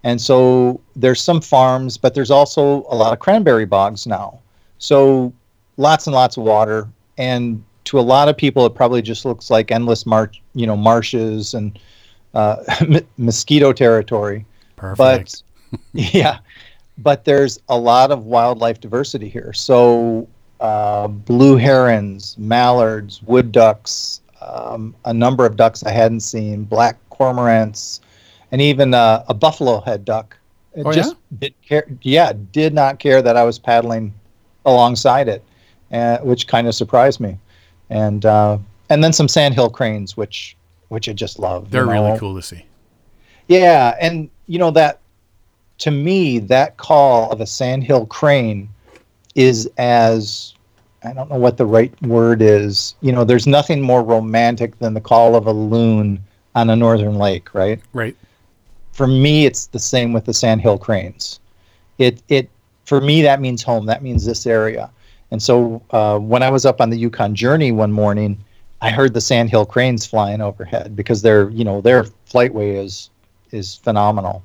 and so there's some farms, but there's also a lot of cranberry bogs now. So lots and lots of water, and to a lot of people, it probably just looks like endless march, you know, marshes and uh, mosquito territory. Perfect. but yeah but there's a lot of wildlife diversity here. So uh, blue herons mallards wood ducks um, a number of ducks i hadn't seen black cormorants and even uh, a buffalo head duck. It Oh, just did care, yeah did not care that i was paddling alongside it uh, which kind of surprised me and uh, and then some sandhill cranes which which i just love They're really know. cool to see. Yeah, and you know that to me that call of a sandhill crane is as I don't know what the right word is. You know, there's nothing more romantic than the call of a loon on a northern lake, right? Right. for me, it's the same with the sandhill cranes. It it for me that means home. That means this area. And so uh, when I was up on the Yukon journey one morning, I heard the sandhill cranes flying overhead because their you know their flightway is is phenomenal,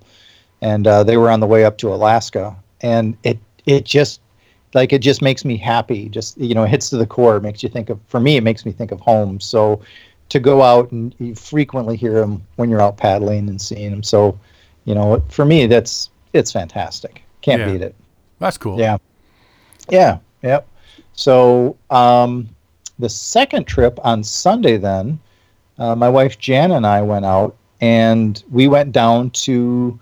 and uh, they were on the way up to Alaska, and it it just like it just makes me happy. Just you know, it hits to the core. Makes you think of. For me, it makes me think of home. So to go out and you frequently hear them when you're out paddling and seeing them. So you know, for me, that's it's fantastic. Can't Yeah. beat it. That's cool. Yeah. Yeah. Yep. So um, the second trip on Sunday, then uh, my wife Jan and I went out, and we went down to.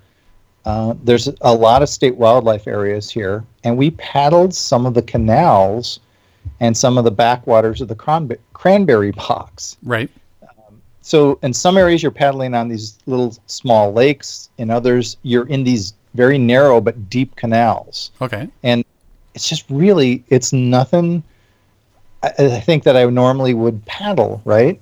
Uh, there's a lot of state wildlife areas here, and we paddled some of the canals and some of the backwaters of the cranbe- cranberry bogs. Right. So in some areas you're paddling on these little small lakes, in others you're in these very narrow but deep canals Okay. and it's just really it's nothing I, I think that i normally would paddle right?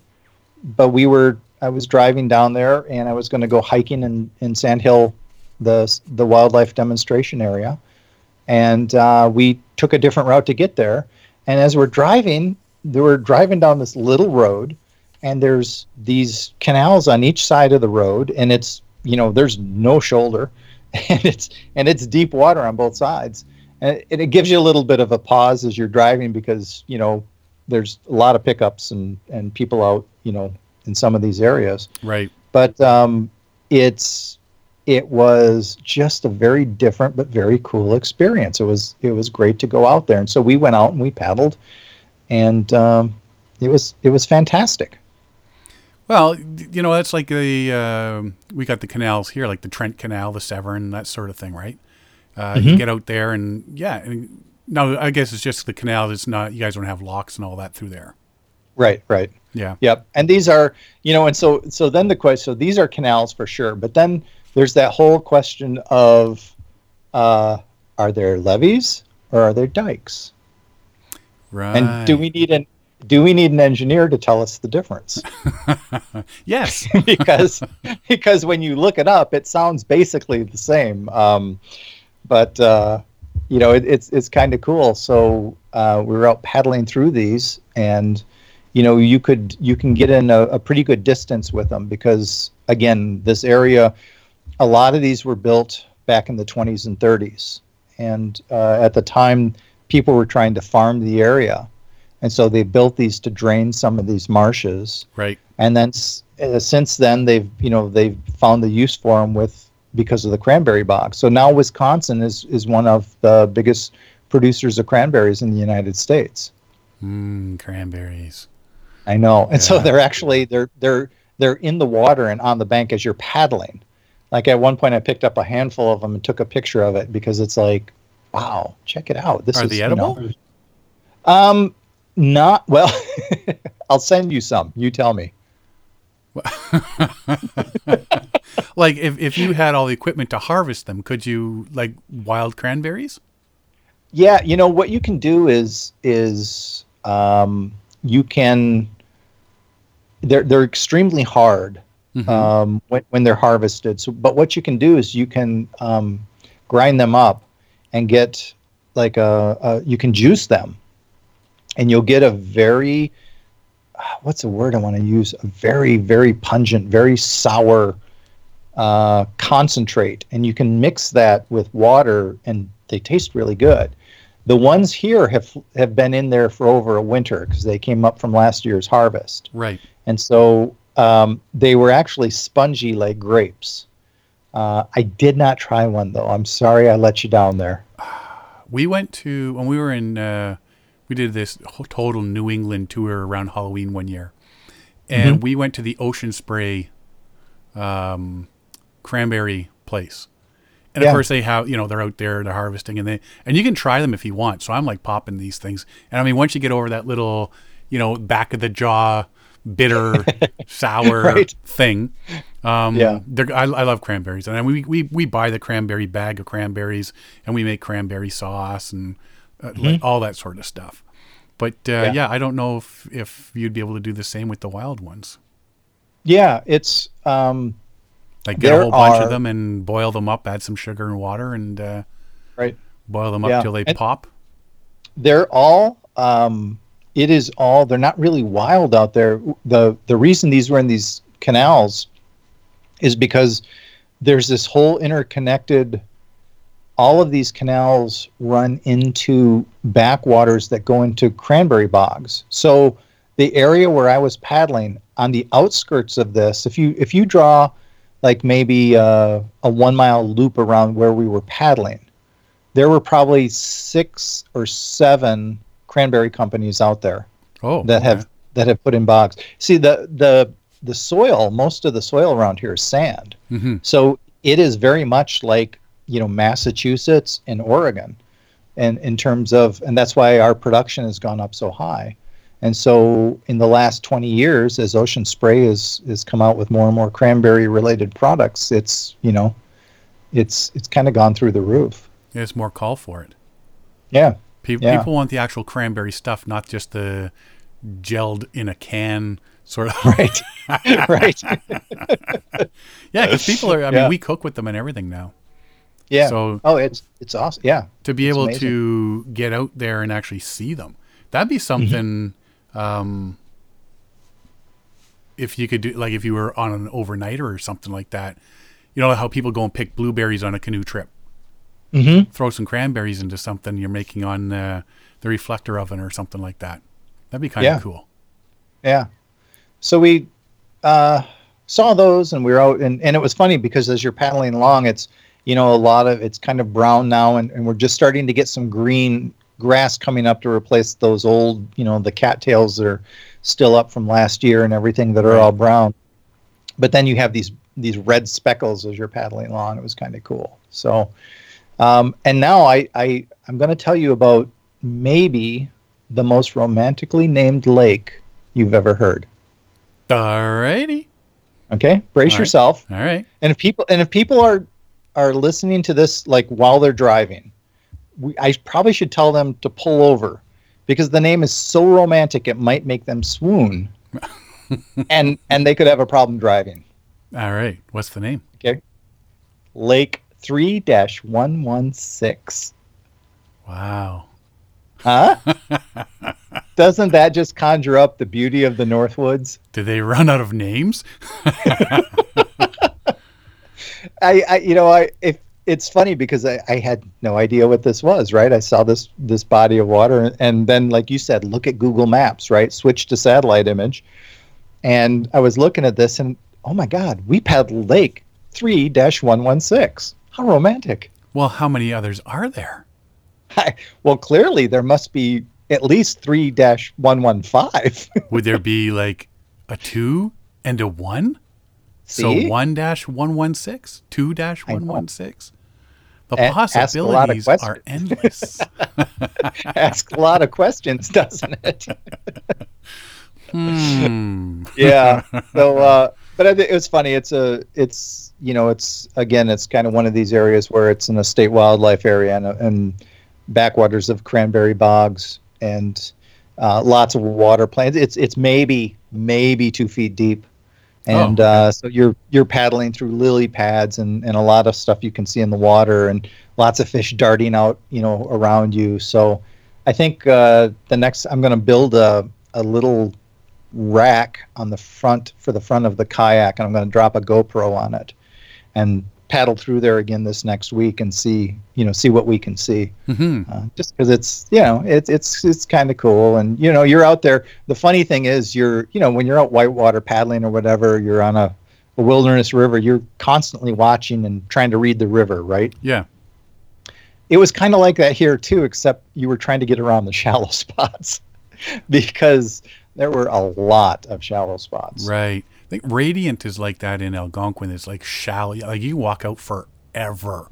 But we were i was driving down there and i was going to go hiking in in sand hill the the wildlife demonstration area. And uh, we took a different route to get there. And as we're driving they were driving down this little road and there's these canals on each side of the road and it's you know there's no shoulder and it's and it's deep water on both sides and it, it gives you a little bit of a pause as you're driving because you know there's a lot of pickups and and people out you know in some of these areas Right. but um, it's it was just a very different but very cool experience. It was it was great to go out there, and so we went out and we paddled, and um, it was it was fantastic. Well, you know, that's like the uh, we got the canals here, like the Trent Canal, the Severn, that sort of thing, right? Uh, Mm-hmm. You get out there, and yeah. And, no, I guess it's just the canal. It's not. You guys don't have locks and all that through there. Right, right. Yeah. Yep. And these are, you know, and so so then the question, so these are canals for sure, but then there's that whole question of, uh, are there levees or are there dikes? Right. And do we need an do we need an engineer to tell us the difference? Yes. because because when you look it up, it sounds basically the same. Um, but uh, you know, it, it's it's kind of cool. So uh, we were out paddling through these, and you know, you could you can get in a, a pretty good distance with them because again, this area, a lot of these were built back in the 20s and 30s, and uh, at the time, people were trying to farm the area. And so they built these to drain some of these marshes right. and then s- uh, since then they've you know they've found the use for them with because of the cranberry bog. So now Wisconsin is is one of the biggest producers of cranberries in the United States. Mm, cranberries. I know, and so they're actually they're they're they're in the water and on the bank as you're paddling. Like at one point, I picked up a handful of them and took a picture of it because it's like, wow, check it out. This Are is they you know- edible? um, not well. I'll send you some. You tell me. Like if, if you had all the equipment to harvest them, could you like wild cranberries? Yeah, you know what you can do is is um, you can. They're they're extremely hard Mhm. um, when when they're harvested. So, but what you can do is you can um, grind them up and get like a, a you can juice them, and you'll get a very what's the word I want to use? A very very pungent, very sour uh, concentrate, and you can mix that with water, and they taste really good. The ones here have have been in there for over a winter because they came up from last year's harvest, Right. and so um, they were actually spongy like grapes. Uh, I did not try one though. I'm sorry I let you down there. We went to when we were in. Uh, we did this total New England tour around Halloween one year, and we went to the Ocean Spray um, cranberry place. And Yeah. of course they have, you know, they're out there, they're harvesting, and they and you can try them if you want. So I'm like popping these things, and I mean once you get over that little, you know, back of the jaw, bitter, sour Right. thing, um, Yeah. I, I love cranberries, and we, we we buy the cranberry bag of cranberries, and we make cranberry sauce and uh, like all that sort of stuff. But uh, yeah. Mm-hmm. Yeah. I don't know if if you'd be able to do the same with the wild ones. Yeah, it's um, Like get a whole bunch are- of them and boil them up, add some sugar and water, and uh, Right. boil them up Yeah. till they And- pop. they're all um, it is all they're not really wild out there the the reason these were in these canals is because there's this whole interconnected all of these canals run into backwaters that go into cranberry bogs so the area where i was paddling on the outskirts of this if you if you draw like maybe uh, a one mile loop around where we were paddling there were probably six or seven cranberry companies out there Oh, that okay. have that have put in bogs. See the the the soil, most of the soil around here is sand. Mhm. So it is very much like, you know, Massachusetts and Oregon. And in terms of and that's why our production has gone up so high. And so in the last 20 years as Ocean Spray has has come out with more and more cranberry related products, it's, you know, it's it's kind of gone through the roof. There's more call for it. Yeah. Pe- Yeah. People want the actual cranberry stuff, not just the gelled in a can sort of. Right. right. yeah, because people are. I Yeah. mean, we cook with them and everything now. Yeah. So oh, it's it's awesome. Yeah. to be able amazing. to get out there and actually see them, that'd be mm-hmm. something. Um, if you could do, like, if you were on an overnighter or something like that, you know how people go and pick blueberries on a canoe trip. Mm-hmm. Throw some cranberries into something you're making on uh, the reflector oven or something like that. That'd be kind Yeah. of cool. Yeah. So we uh, saw those, and we were out, and, and it was funny because as you're paddling along, it's you know a lot of it's kind of brown now, and, and we're just starting to get some green grass coming up to replace those old you know the cattails that are still up from last year and everything that are Right. all brown. But then you have these these red speckles as you're paddling along. It was kind of cool. So, um, and now I, I I'm going to tell you about maybe the most romantically named lake you've ever heard. Alrighty. Okay, brace All right. yourself. All right. And if people and if people are are listening to this like while they're driving, we, I probably should tell them to pull over because the name is so romantic it might make them swoon, and and they could have a problem driving. All right. What's the name? Okay, Lake three dash one one six. Wow. Huh? Doesn't that just conjure up the beauty of the Northwoods? Did they run out of names? I, I you know I if it's funny because I, I had no idea what this was right? I saw this this body of water and then like you said look at google maps right? Switch to satellite image. And i was looking at this and oh my god we paddled lake 3-116 how romantic. Well, how many others are there? well clearly there must be at least 3-115 Would there be like a two and a one? So one dash one one six, two dash one one six. The A- possibilities are endless. ask a lot of questions doesn't it hmm. yeah. So, uh, but I think it was funny. It's a, it's you know, it's again, it's kind of one of these areas where it's in a state wildlife area and, and backwaters of cranberry bogs and uh, lots of water plants. It's it's maybe maybe two feet deep, and Oh, okay. uh, so you're you're paddling through lily pads and and a lot of stuff you can see in the water and lots of fish darting out, you know, around you. So, I think uh, the next I'm going to build a a little rack on the front for the front of the kayak, and I'm going to drop a GoPro on it and paddle through there again this next week and see you know see what we can see. Hmm uh, just because it's you know it's it's it's kind of cool. And you know you're out there. The funny thing is you're you know when you're out whitewater paddling or whatever you're on a, a wilderness river you're constantly watching and trying to read the river right? Yeah. it was kind of like that here too except you were trying to get around the shallow spots because there were a lot of shallow spots. Right. I think Radiant is like that in Algonquin. It's like shallow. Like you walk out forever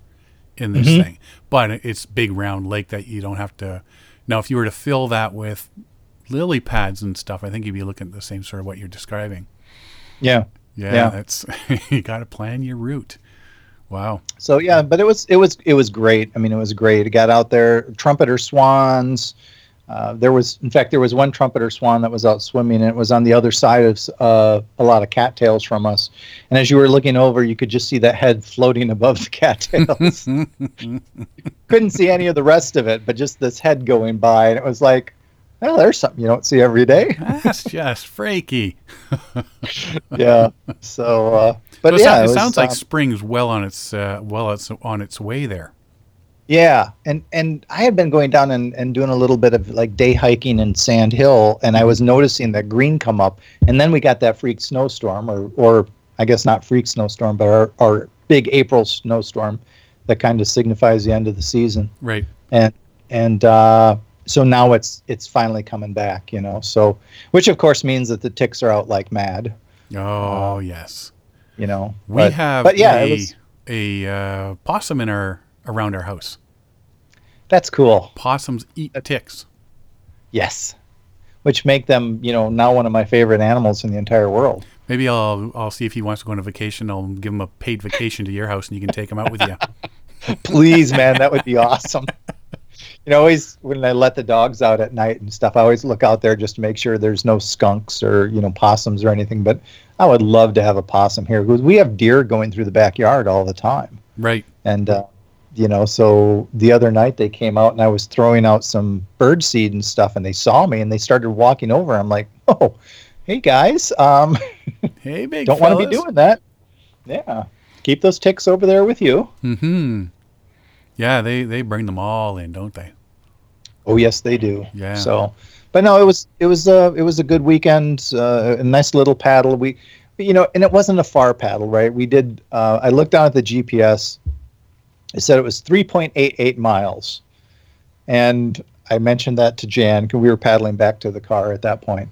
in this Mhm. thing, but it's big round lake that you don't have to. Now, if you were to fill that with lily pads and stuff, I think you'd be looking at the same sort of what you're describing. yeah Yeah, Yeah. that's you got to plan your route. Wow. So yeah, but it was it was it was great. I mean, it was great. I got out there, trumpeter swans, Uh, there was, in fact, there was one trumpeter swan that was out swimming, and it was on the other side of uh, a lot of cattails from us. And as you were looking over, you could just see that head floating above the cattails. Couldn't see any of the rest of it, but just this head going by, and it was like, well, there's something you don't see every day. That's just freaky. yeah. So, uh, but it, yeah, sounds, it was, sounds like um, spring's well on its uh, well it's on its way there. Yeah, and and I had been going down and, and doing a little bit of like day hiking in Sand Hill, and I was noticing that green come up, and then we got that freak snowstorm, or or I guess not freak snowstorm, but our, our big April snowstorm that kind of signifies the end of the season, Right. and and uh, so now it's it's finally coming back, you know. So which of course means that the ticks are out like mad, Oh yes. you know. We But- have but yeah, a was, a uh, possum in our around our house. that's cool. Possums eat ticks. Yes, which make them, you know, now one of my favorite animals in the entire world. Maybe I'll I'll see if he wants to go on a vacation. I'll give him a paid vacation to your house, and you can take him out with you. Please, man, that would be awesome. You know, always when I let the dogs out at night and stuff, I always look out there just to make sure there's no skunks or you know possums or anything. But I would love to have a possum here because we have deer going through the backyard all the time, Right. and uh, you know, so the other night they came out and I was throwing out some bird seed and stuff, and they saw me and they started walking over. I'm like, oh, hey guys, um, Hey, big don't want to be doing that. Yeah, keep those ticks over there with you. mm-hmm Yeah, they they bring them all in, don't they? Oh yes, they do. Yeah. So, but no, it was it was a it was a good weekend. Uh, a nice little paddle. We, you know, and it wasn't a far paddle, right? We did. Uh, I looked down at the GPS. It said it was 3.88 miles, and I mentioned that to Jan because we were paddling back to the car at that point,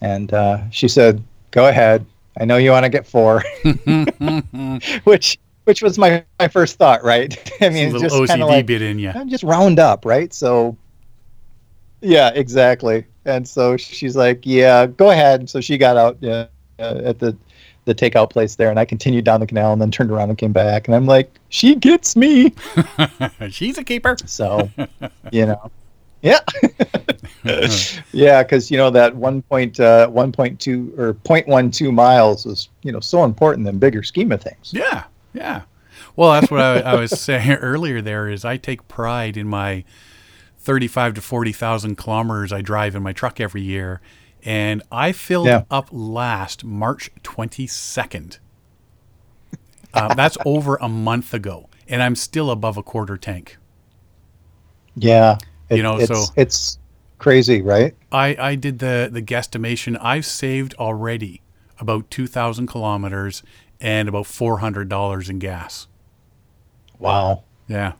and uh, she said, "Go ahead. I know you want to get four. which which was my my first thought, right? I It's mean, a it's little just OCD like bit in you. just round up, right? So, yeah, exactly. And so she's like, "Yeah, go ahead." So she got out uh, at the the takeout place there, and I continued down the canal, and then turned around and came back, and I'm like, "She gets me." She's a keeper. So, you know, yeah, yeah, because you know that one point uh, one point two or 0.12 miles is you know so important in the bigger scheme of things. Yeah, yeah. Well, that's what I, I was saying earlier. There is, I take pride in my thirty-five to forty thousand kilometers I drive in my truck every year, and I filled Yeah. up last March twenty-second. Um, that's over a month ago, and I'm still above a quarter tank. Yeah, You know, it's, so- it's crazy, right? I, I did the, the guesstimation. I've saved already about 2,000 kilometers and about $400 in gas. Wow, Yeah,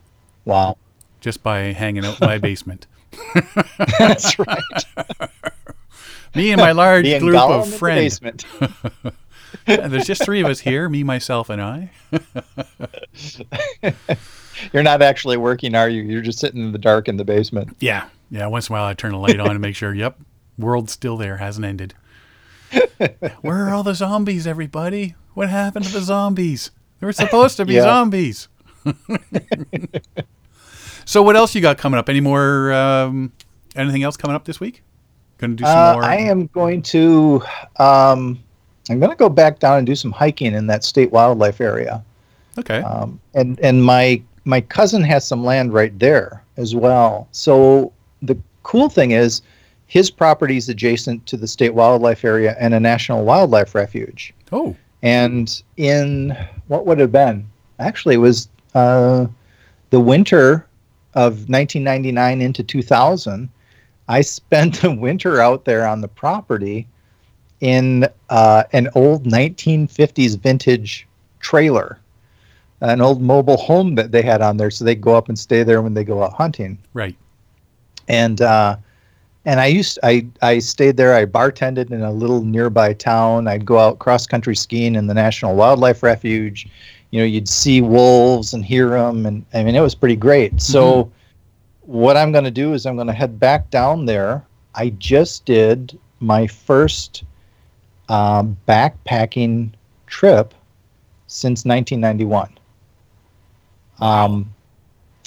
wow. just by hanging out in my basement. That's right. Me and my large group of the friends. basement. There's just three of us here me, myself, and I. You're not actually working, are you? You're just sitting in the dark in the basement. Yeah, yeah. Once in a while, I turn a light on and make sure, yep, world's still there, hasn't ended. Where are all the zombies, everybody? What happened to the zombies? There were supposed to be Yeah. zombies. so, what else you got coming up? Any more? Um, anything else coming up this week? Going to do some Uh, more? I am going to. Um, I'm going to go back down and do some hiking in that state wildlife area. Okay. Um, and and my my cousin has some land right there as well. So the cool thing is, his property is adjacent to the state wildlife area and a national wildlife refuge. oh, And in what would have been actually it was uh, the winter of 1999 into 2000. I spent the winter out there on the property in uh, an old 1950s vintage trailer, an old mobile home that they had on there, so they go up and stay there when they go out hunting right. and uh, and I used I I stayed there. I bartended in a little nearby town. I'd go out cross country skiing in the National Wildlife Refuge. You know, you'd see wolves and hear them, and I mean it was pretty great. So, what I'm going to do is I'm going to head back down there. I just did my first um, backpacking trip since 1991. Um,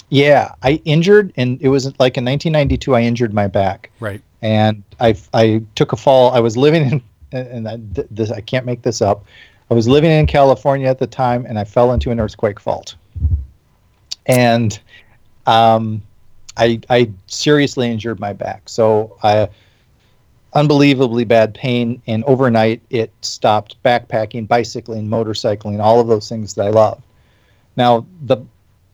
Yeah, I injured, and it was like in 1992. I injured my back, Right. and I I took a fall. I was living in, and I, this I can't make this up. I was living in California at the time, and I fell into an earthquake fault, and um, I I seriously injured my back. So I unbelievably bad pain, and overnight it stopped backpacking, bicycling, motorcycling, all of those things that I love. Now the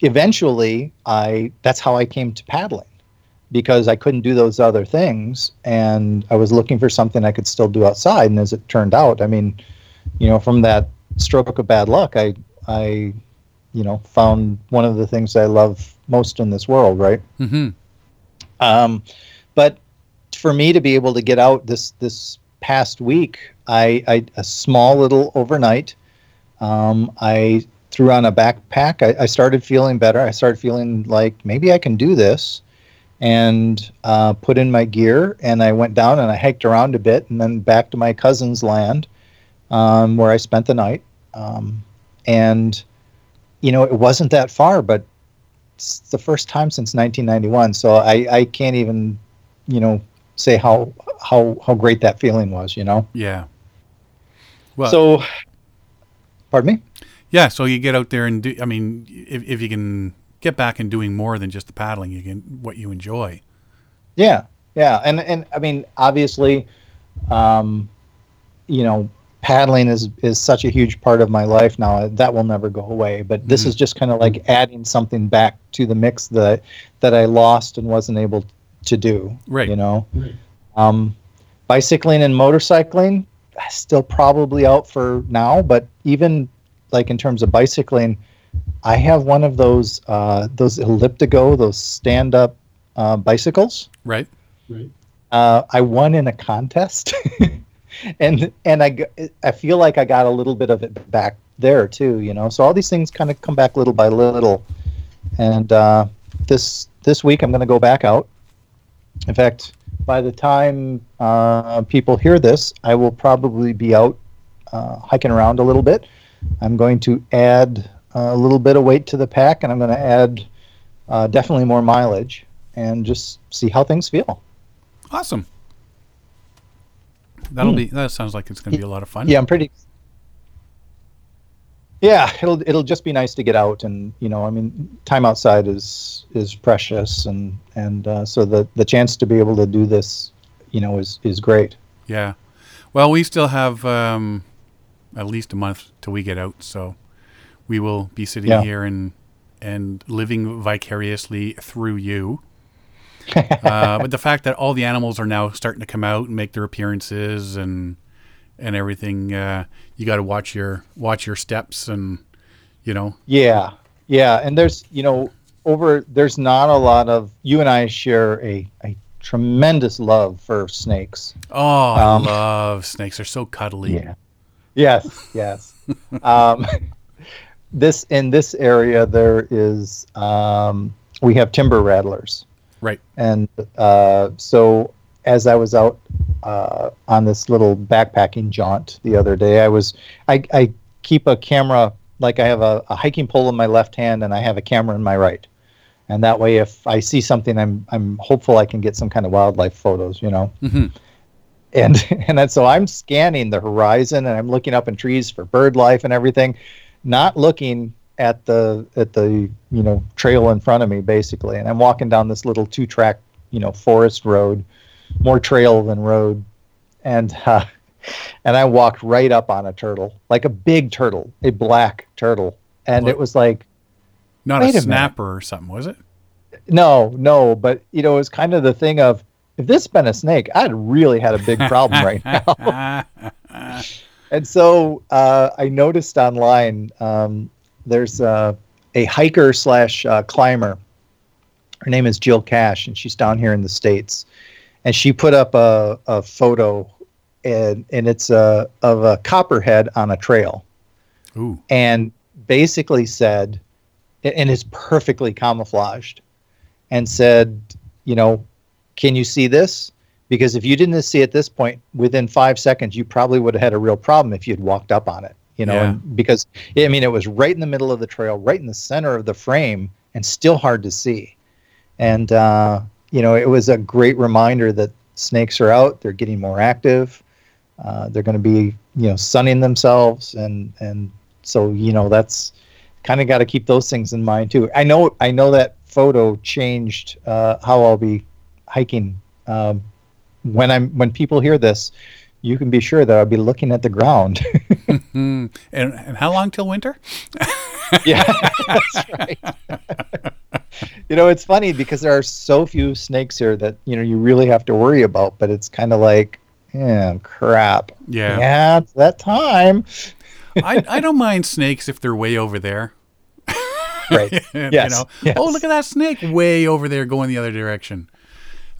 eventually I that's how I came to paddling because I couldn't do those other things and I was looking for something I could still do outside and as it turned out I mean you know from that stroke of bad luck I I you know found one of the things I love most in this world right Mm-hmm. um, but for me to be able to get out this this past week, I, I a small little overnight. Um, I threw on a backpack. I, I started feeling better. I started feeling like maybe I can do this, and uh, put in my gear. And I went down and I hiked around a bit, and then back to my cousin's land, um, where I spent the night. Um, and you know, it wasn't that far, but it's the first time since 1991. So I, I can't even, you know, say how how how great that feeling was. You know. Yeah. Well, so, pardon me. yeah. So you get out there and do. I mean, if if you can get back and doing more than just the paddling, you can what you enjoy. Yeah, yeah, and and I mean, obviously, um, you know, paddling is is such a huge part of my life now. That will never go away. But this Mhm. is just kind of like adding something back to the mix that that I lost and wasn't able to do. Right. You know, right. um, bicycling and motorcycling still probably out for now. But even like in terms of bicycling, I have one of those uh, those elliptigo, those stand up uh, bicycles right Right. uh, I won in a contest, and and I I feel like I got a little bit of it back there too, you know. So all these things kind of come back little by little, and uh, this this week I'm going to go back out. In fact, by the time uh, people hear this, I will probably be out uh, hiking around a little bit. I'm going to add a little bit of weight to the pack, and I'm going to add uh, definitely more mileage, and just see how things feel. Awesome. That'll Hmm. be. That sounds like it's going to be a lot of fun. Yeah, I'm pretty. Yeah, it'll it'll just be nice to get out, and you know, I mean, time outside is is precious, and and uh, so the the chance to be able to do this, you know, is is great. Yeah. Well, we still have um, at least a month till we get out, so we will be sitting Yeah. here and and living vicariously through you. uh, but the fact that all the animals are now starting to come out and make their appearances and and everything, uh, you got to watch your watch your steps and you know, Yeah, yeah, and there's you know over there's not a lot of you and I share a a tremendous love for snakes. oh, I Um, love snakes. They're so cuddly. Yeah. Yes. Yes. um, this in this area there is um, we have timber rattlers, Right. and uh, so as I was out uh, on this little backpacking jaunt the other day, I was I, I keep a camera like I have a, a hiking pole in my left hand and I have a camera in my right. And that way, if I see something, I'm I'm hopeful I can get some kind of wildlife photos, you know hmm and and then, so I'm scanning the horizon and I'm looking up in trees for bird life and everything, not looking at the at the you know trail in front of me basically. And I'm walking down this little two track you know forest road, more trail than road, and uh, and I walked right up on a turtle, like a big turtle, a black turtle, and What? it was like Not a a minute. snapper or something, was it? no, no, but you know it was kind of the thing of. If this had been a snake, I'd really had a big problem right now. And so uh, I noticed online um, there's uh, a hiker slash uh, climber. Her name is Jill Cash, and she's down here in the states. And she put up a, a photo, and and it's a of a copperhead on a trail, Ooh. and basically said, and it's perfectly camouflaged, and said, you know, can you see this? Because if you didn't see at this point, within five seconds, you probably would have had a real problem if you'd walked up on it. You know, Yeah. and because I mean, it was right in the middle of the trail, right in the center of the frame, and still hard to see. And uh, you know, it was a great reminder that snakes are out. They're getting more active. Uh, they're going to be you know sunning themselves, and and so you know that's kind of got to keep those things in mind too. I know I know that photo changed uh, how I'll be hiking. Um, when I'm when people hear this, you can be sure that I'll be looking at the ground. Hmm. And, and how long till winter? yeah, that's right. you know, it's funny because there are so few snakes here that you know you really have to worry about. But it's kind of like, yeah, crap. Yeah. yeah, it's that time. I, I don't mind snakes if they're way over there. Right. you know, yes. oh look at that snake way over there going the other direction.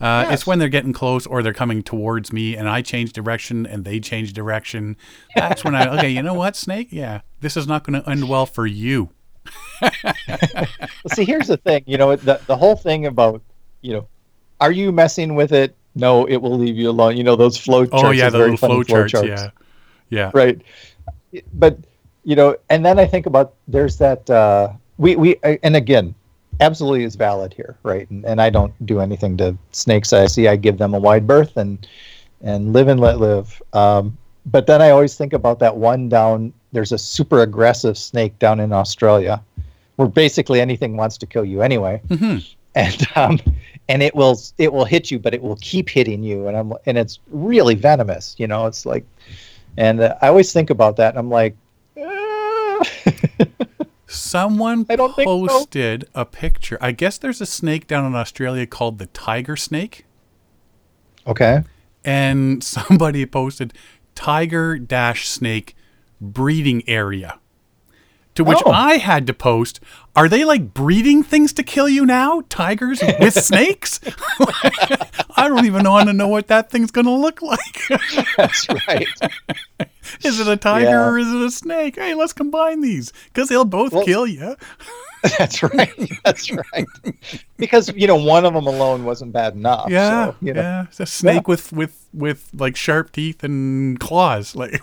Uh, Yes. It's when they're getting close or they're coming towards me and I change direction and they change direction. That's when I okay, you know what, snake? Yeah, this is not going to end well for you. Well, see, here's the thing. You know, the the whole thing about you know, are you messing with it? No, it will leave you alone. You know those flow charts. Oh yeah, the little funny flow charts. Yeah, yeah. right but you know and then i think about there's that uh we we and again absolutely is valid here right? And, and i don't do anything to snakes i see i give them a wide berth and and live and let live. Um but then i always think about that one down there's a super aggressive snake down in australia where basically anything wants to kill you anyway. Mhm. and um and it will it will hit you but it will keep hitting you. And i'm and it's really venomous you know it's like and uh, I always think about that, and I'm like, "Ah." Someone I don't think so. posted a picture. I guess there's a snake down in Australia called the tiger snake. okay. and somebody posted tiger dash snake breeding area to which Oh. i had to post are they like breeding things to kill you now tigers with snakes i don't even want to know what that thing's going to look like That's right. is it a tiger Yeah. or is it a snake hey let's combine these because they'll both Well- kill you That's right. That's right. Because you know one of them alone wasn't bad enough. yeah So, you know, yeah it's a snake with with with like sharp teeth and claws like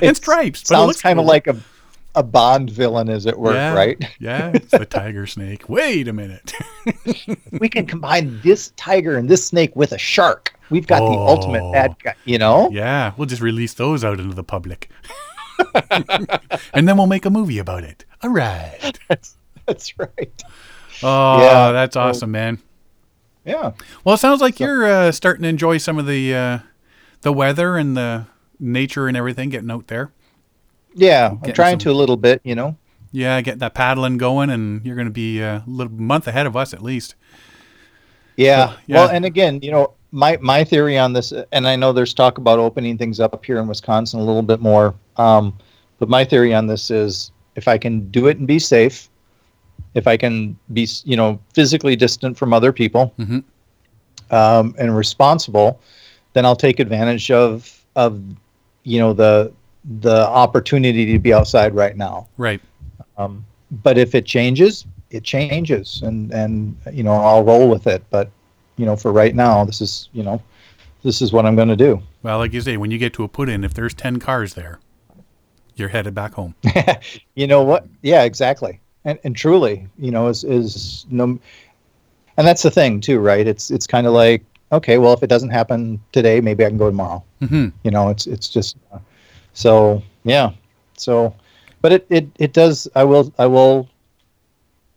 and stripes but it sounds kind of cool. like a a Bond villain, as it were, yeah, right? yeah, it's the tiger snake. Wait a minute. we can combine this tiger and this snake with a shark. We've got the ultimate Oh. bad guy. You know? yeah, we'll just release those out into the public. and then we'll make a movie about it. All right. That's, that's right. Oh, Yeah. that's awesome, man. Yeah. Well, it sounds like you're uh, starting to enjoy some of the uh, the weather and the nature and everything getting out there. Yeah. I'm trying some- to a little bit. You know. Yeah, get that paddling going, and you're going to be a little month ahead of us at least. Yeah. So, yeah. Well, and again, you know, my my theory on this, and I know there's talk about opening things up here in Wisconsin a little bit more. Um, but my theory on this is, if I can do it and be safe, if I can be, you know, physically distant from other people, Mhm. um, and responsible, then I'll take advantage of of, you know, the the opportunity to be outside right now. Right. Um, but if it changes, it changes, and and you know I'll roll with it. But you know, for right now, this is you know, this is what I'm going to do. Well, like you say, when you get to a put in, if there's 10 cars there, you're headed back home. you know what? Yeah, exactly. And and truly, you know, is is no, and that's the thing too, right? It's it's kind of like okay, well, if it doesn't happen today, maybe I can go tomorrow. hmm You know, it's it's just uh, so yeah. So, but it it it does. I will I will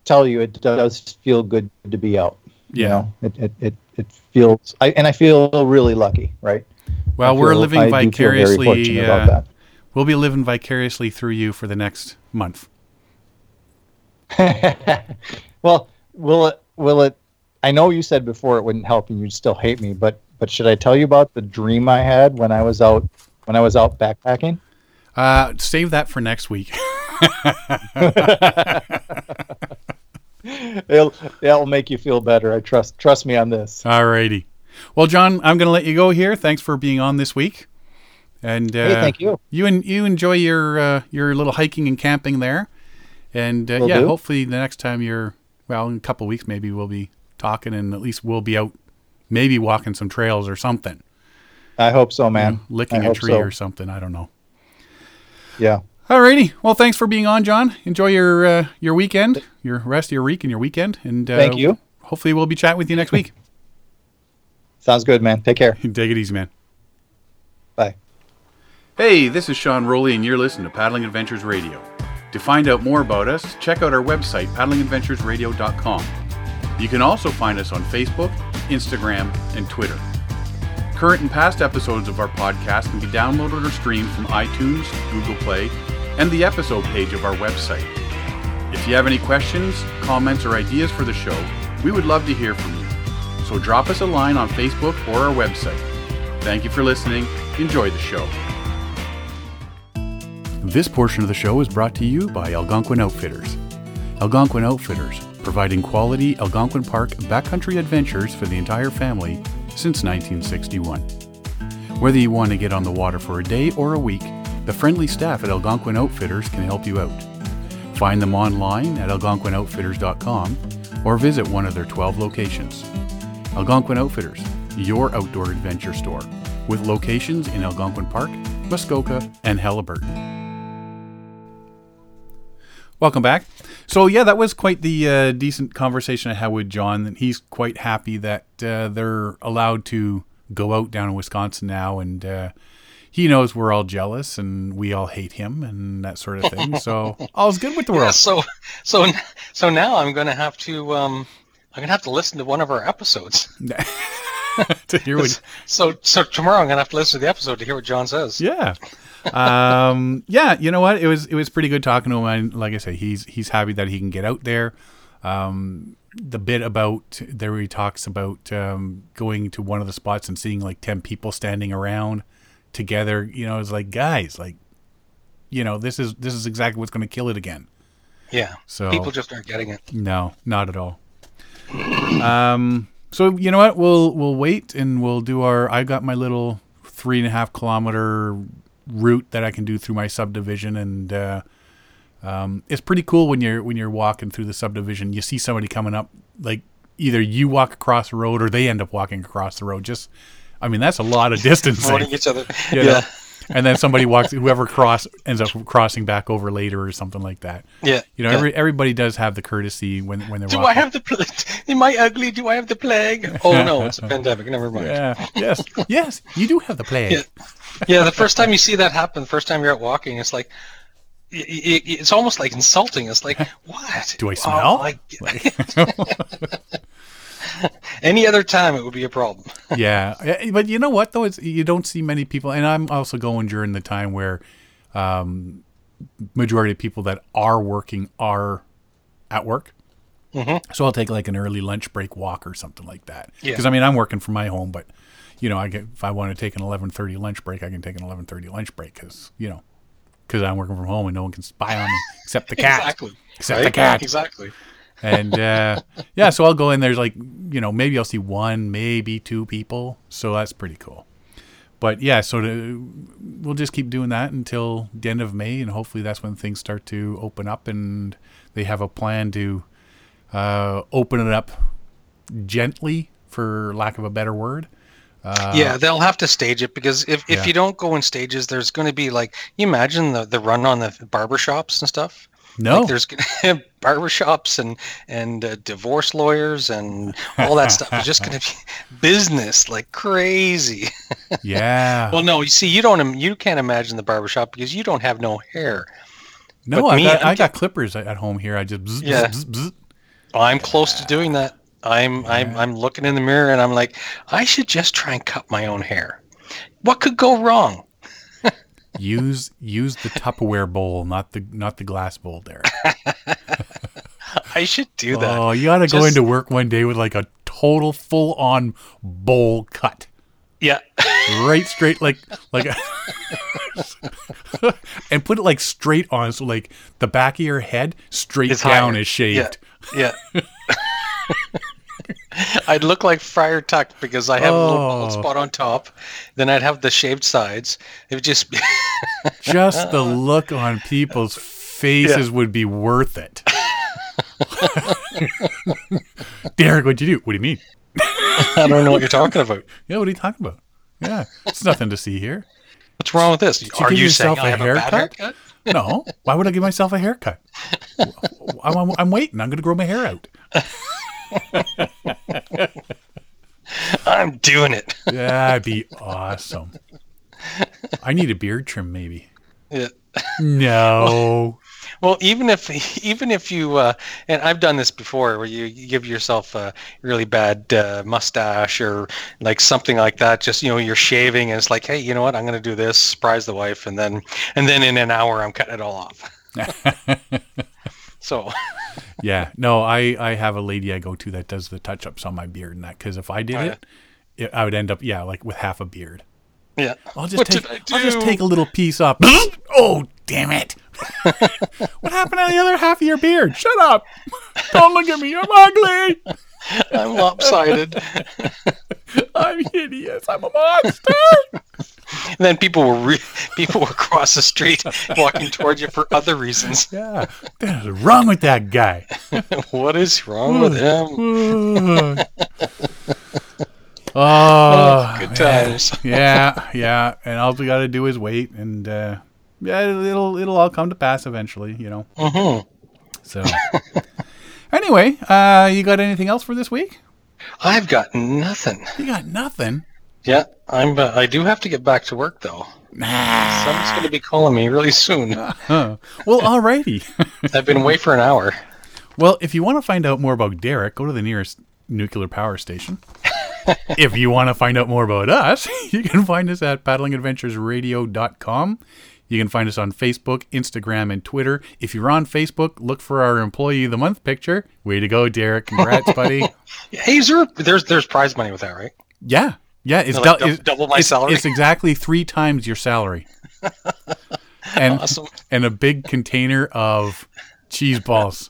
tell you, it does feel good to be out. You Yeah. know, it it it, it feels. I and I feel really lucky, right? Well, I we're living I feel vicariously. Uh, we'll be living vicariously through you for the next month. well, will it? Will it? I know you said before it wouldn't help, and you'd still hate me. But but should I tell you about the dream I had when I was out when I was out backpacking? Uh, save that for next week. It'll it'll make you feel better. I trust trust me on this. Alrighty. Well, John, I'm going to let you go here. Thanks for being on this week. And uh, Hey, thank you. You and you enjoy your uh, your little hiking and camping there. And uh, yeah, do. hopefully the next time you're well, in a couple weeks maybe we'll be talking and at least we'll be out maybe walking some trails or something. I hope so, man. licking I a tree so. or something. I don't know. Yeah. Alrighty. Well, thanks for being on, John. Enjoy your uh, your weekend, your rest of your week and your weekend, and uh, Thank you. Hopefully, we'll be chatting with you next week. Sounds good, man. Take care. Take it easy, man. Bye. Hey, this is Sean Rowley, and you're listening to Paddling Adventures Radio. To find out more about us, check out our website, paddlingadventuresradio.com. You can also find us on Facebook, Instagram, and Twitter. Current and past episodes of our podcast can be downloaded or streamed from iTunes, Google Play, and the episode page of our website. If you have any questions, comments, or ideas for the show, we would love to hear from you. So drop us a line on Facebook or our website. Thank you for listening. Enjoy the show. This portion of the show is brought to you by Algonquin Outfitters. Algonquin Outfitters, providing quality Algonquin Park backcountry adventures for the entire family since 1961. Whether you want to get on the water for a day or a week, the friendly staff at Algonquin Outfitters can help you out. Find them online at algonquinoutfitters.com or visit one of their 12 locations. Algonquin Outfitters, your outdoor adventure store, with locations in Algonquin Park, Muskoka, and Haliburton. Welcome back. So yeah, that was quite the uh, decent conversation I had with John. He's quite happy that uh, they're allowed to go out down in Wisconsin now, and uh, he knows we're all jealous and we all hate him and that sort of thing. So all's good with the world. Yeah, so so so now I'm gonna have to um I'm gonna have to listen to one of our episodes. to hear what, So so tomorrow I'm gonna have to listen to the episode to hear what John says. yeah. Um, yeah, you know what? It was it was pretty good talking to him. And like I said, he's he's happy that he can get out there. Um, the bit about there he talks about um, going to one of the spots and seeing like ten people standing around together. You know, it's like guys, like you know, this is this is exactly what's going to kill it again. Yeah. So People just aren't getting it. no, not at all. Um, so you know what? We'll we'll wait and we'll do our. I got my little three and a half kilometer route that I can do through my subdivision, and uh, um, it's pretty cool when you're when you're walking through the subdivision. You see somebody coming up, like either you walk across the road or they end up walking across the road. Just, I mean, that's a lot of distance. Avoiding each other. you know? And then somebody walks, whoever cross ends up crossing back over later or something like that. Yeah. You know, yeah. every, everybody does have the courtesy when when they're Do walking. I have the plague? Am I ugly? Do I have the plague? Oh no, it's a pandemic. Never mind. Yeah. Yes. Yes. You do have the plague. Yeah. Yeah, the first time you see that happen, the first time you're out walking, it's like, i i it's almost like insulting. It's like, what? Do I smell? Oh, I- Any other time, it would be a problem. yeah. But you know what though? It's you don't see many people, and I'm also going during the time where, um, majority of people that are working are at work. Mhm. So I'll take like an early lunch break walk or something like that. Yeah. Because I mean I'm working from my home, but you know I get if I want to take an 11:30 lunch break, I can take an 11:30 lunch break because you know because I'm working from home and no one can spy on me except the cat. Exactly. Except the cat. Exactly. And uh, yeah, so I'll go in. There's like you know maybe I'll see one, maybe two people. So that's pretty cool. But yeah, so to, we'll just keep doing that until the end of May, and hopefully that's when things start to open up, and they have a plan to uh, open it up gently, for lack of a better word. Uh, yeah, they'll have to stage it because if, if Yeah. you don't go in stages, there's going to be like, you imagine the, the run on the barber shops and stuff. No. Like there's going to have barber and and uh, divorce lawyers and all that stuff. It's just going to be business like crazy. yeah. Well, no, you see, you don't, you can't imagine the barbershop because you don't have no hair. no, but I me, got I got clippers at home here. I just bzz, Yeah. bzz, bzz. I'm close to doing that. I'm I'm I'm looking in the mirror and I'm like, I should just try and cut my own hair. What could go wrong? Use use the Tupperware bowl, not the not the glass bowl, Derek. I should do that. Oh, you ought to go into work one day with like a total full on bowl cut. Yeah. Right straight like like and put it like straight on so like the back of your head straight It's down higher. is shaved. Yeah. Yeah. I'd look like Friar Tuck because I have a little bald Oh. spot on top. Then I'd have the shaved sides. It would just be Just the look on people's faces would be worth it. Derek, what'd you do? What do you mean? I don't know what you're talking about. Yeah, what are you talking about? Yeah, it's nothing to see here. What's wrong with this? you Are you saying yourself I a have a bad haircut? haircut? No. Why would I give myself a haircut? I'm, I'm, I'm waiting. I'm going to grow my hair out. I'm doing it. That'd be awesome. I need a beard trim, maybe. Yeah. No. Well, even if even if you uh, and I've done this before, where you, you give yourself a really bad uh, mustache or like something like that. Just you know, you're shaving and it's like, hey, you know what? I'm gonna do this, surprise the wife, and then and then in an hour, I'm cutting it all off. So yeah. No, I, I have a lady I go to that does the touch ups on my beard and that. Because if I did Oh, yeah. it, it, I would end up, yeah, like with half a beard. yeah, I'll just what take I'll just take a little piece off. oh, damn it. what happened to the other half of your beard? Shut up. Don't look at me. I'm ugly. I'm lopsided. I'm hideous. I'm a monster. And then people were re- people were across the street walking towards you for other reasons. yeah. What is wrong with that guy? what is wrong with him? oh, Good times. yeah, yeah. And all we got to do is wait, and uh, yeah, it'll it'll all come to pass eventually, you know. hmm So, anyway, uh, you got anything else for this week? I've got nothing. You got nothing. Yeah, I'm. Uh, I do have to get back to work though. Someone's going to be calling me really soon. Huh. Well, alrighty. I've been away for an hour. well, if you want to find out more about Derek, go to the nearest nuclear power station. if you want to find out more about us, you can find us at paddlingadventuresradio.com. You can find us on Facebook, Instagram, and Twitter. If you're on Facebook, look for our Employee of the Month picture. Way to go, Derek. Congrats, buddy. Hey, there, there's there's prize money with that, right? Yeah. Yeah, it's, Like dou- it's- double my it's- salary? It's exactly three times your salary. and Awesome. and a big container of cheese balls.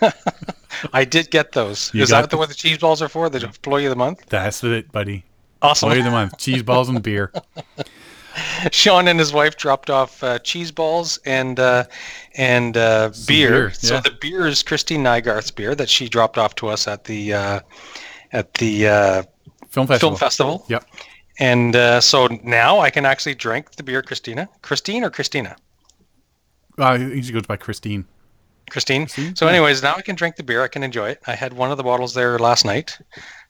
I did get those. You is that the what the cheese balls are for? The employee of the month. That's it, buddy. Awesome. Employee of the month. Cheese balls and beer. Sean and his wife dropped off uh, cheese balls and uh, and uh, beer. beer, So yeah. the beer is Christine Nygarth's beer that she dropped off to us at the uh, at the uh, Film festival. film festival. Yep. And uh, so now I can actually drink the beer, Christina. Christine or Christina? Uh, he usually goes by Christine. Christine. Christine? So, anyways, now I can drink the beer. I can enjoy it. I had one of the bottles there last night.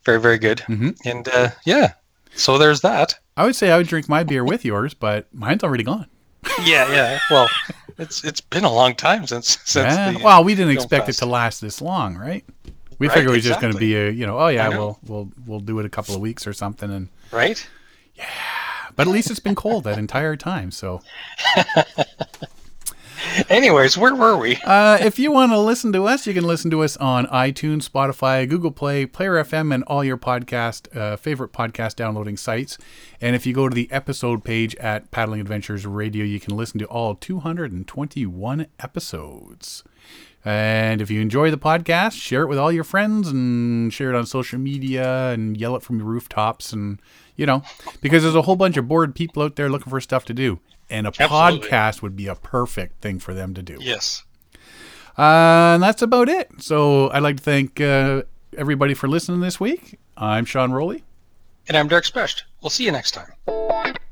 Very, very good. Mhm. And uh, yeah, so there's that. I would say I would drink my beer with yours, but mine's already gone. Yeah, yeah. Well, it's it's been a long time since since Yeah. the. well, we didn't expect fest. it to last this long, right? We Right, figured it was just going to be a, you know, oh yeah, we'll we'll we'll do it a couple of weeks or something, and right. Yeah. But at least it's been cold that entire time. So, Anyways, where were we? uh, if you want to listen to us, you can listen to us on iTunes, Spotify, Google Play, Player FM, and all your podcast uh, favorite podcast downloading sites. And if you go to the episode page at Paddling Adventures Radio, you can listen to all 221 episodes. And if you enjoy the podcast, share it with all your friends and share it on social media and yell it from your rooftops and you know, because there's a whole bunch of bored people out there looking for stuff to do. And a Absolutely. podcast would be a perfect thing for them to do. Yes. Uh, and that's about it. So I'd like to thank uh, everybody for listening this week. I'm Sean Rowley. And I'm Derek Specht. We'll see you next time.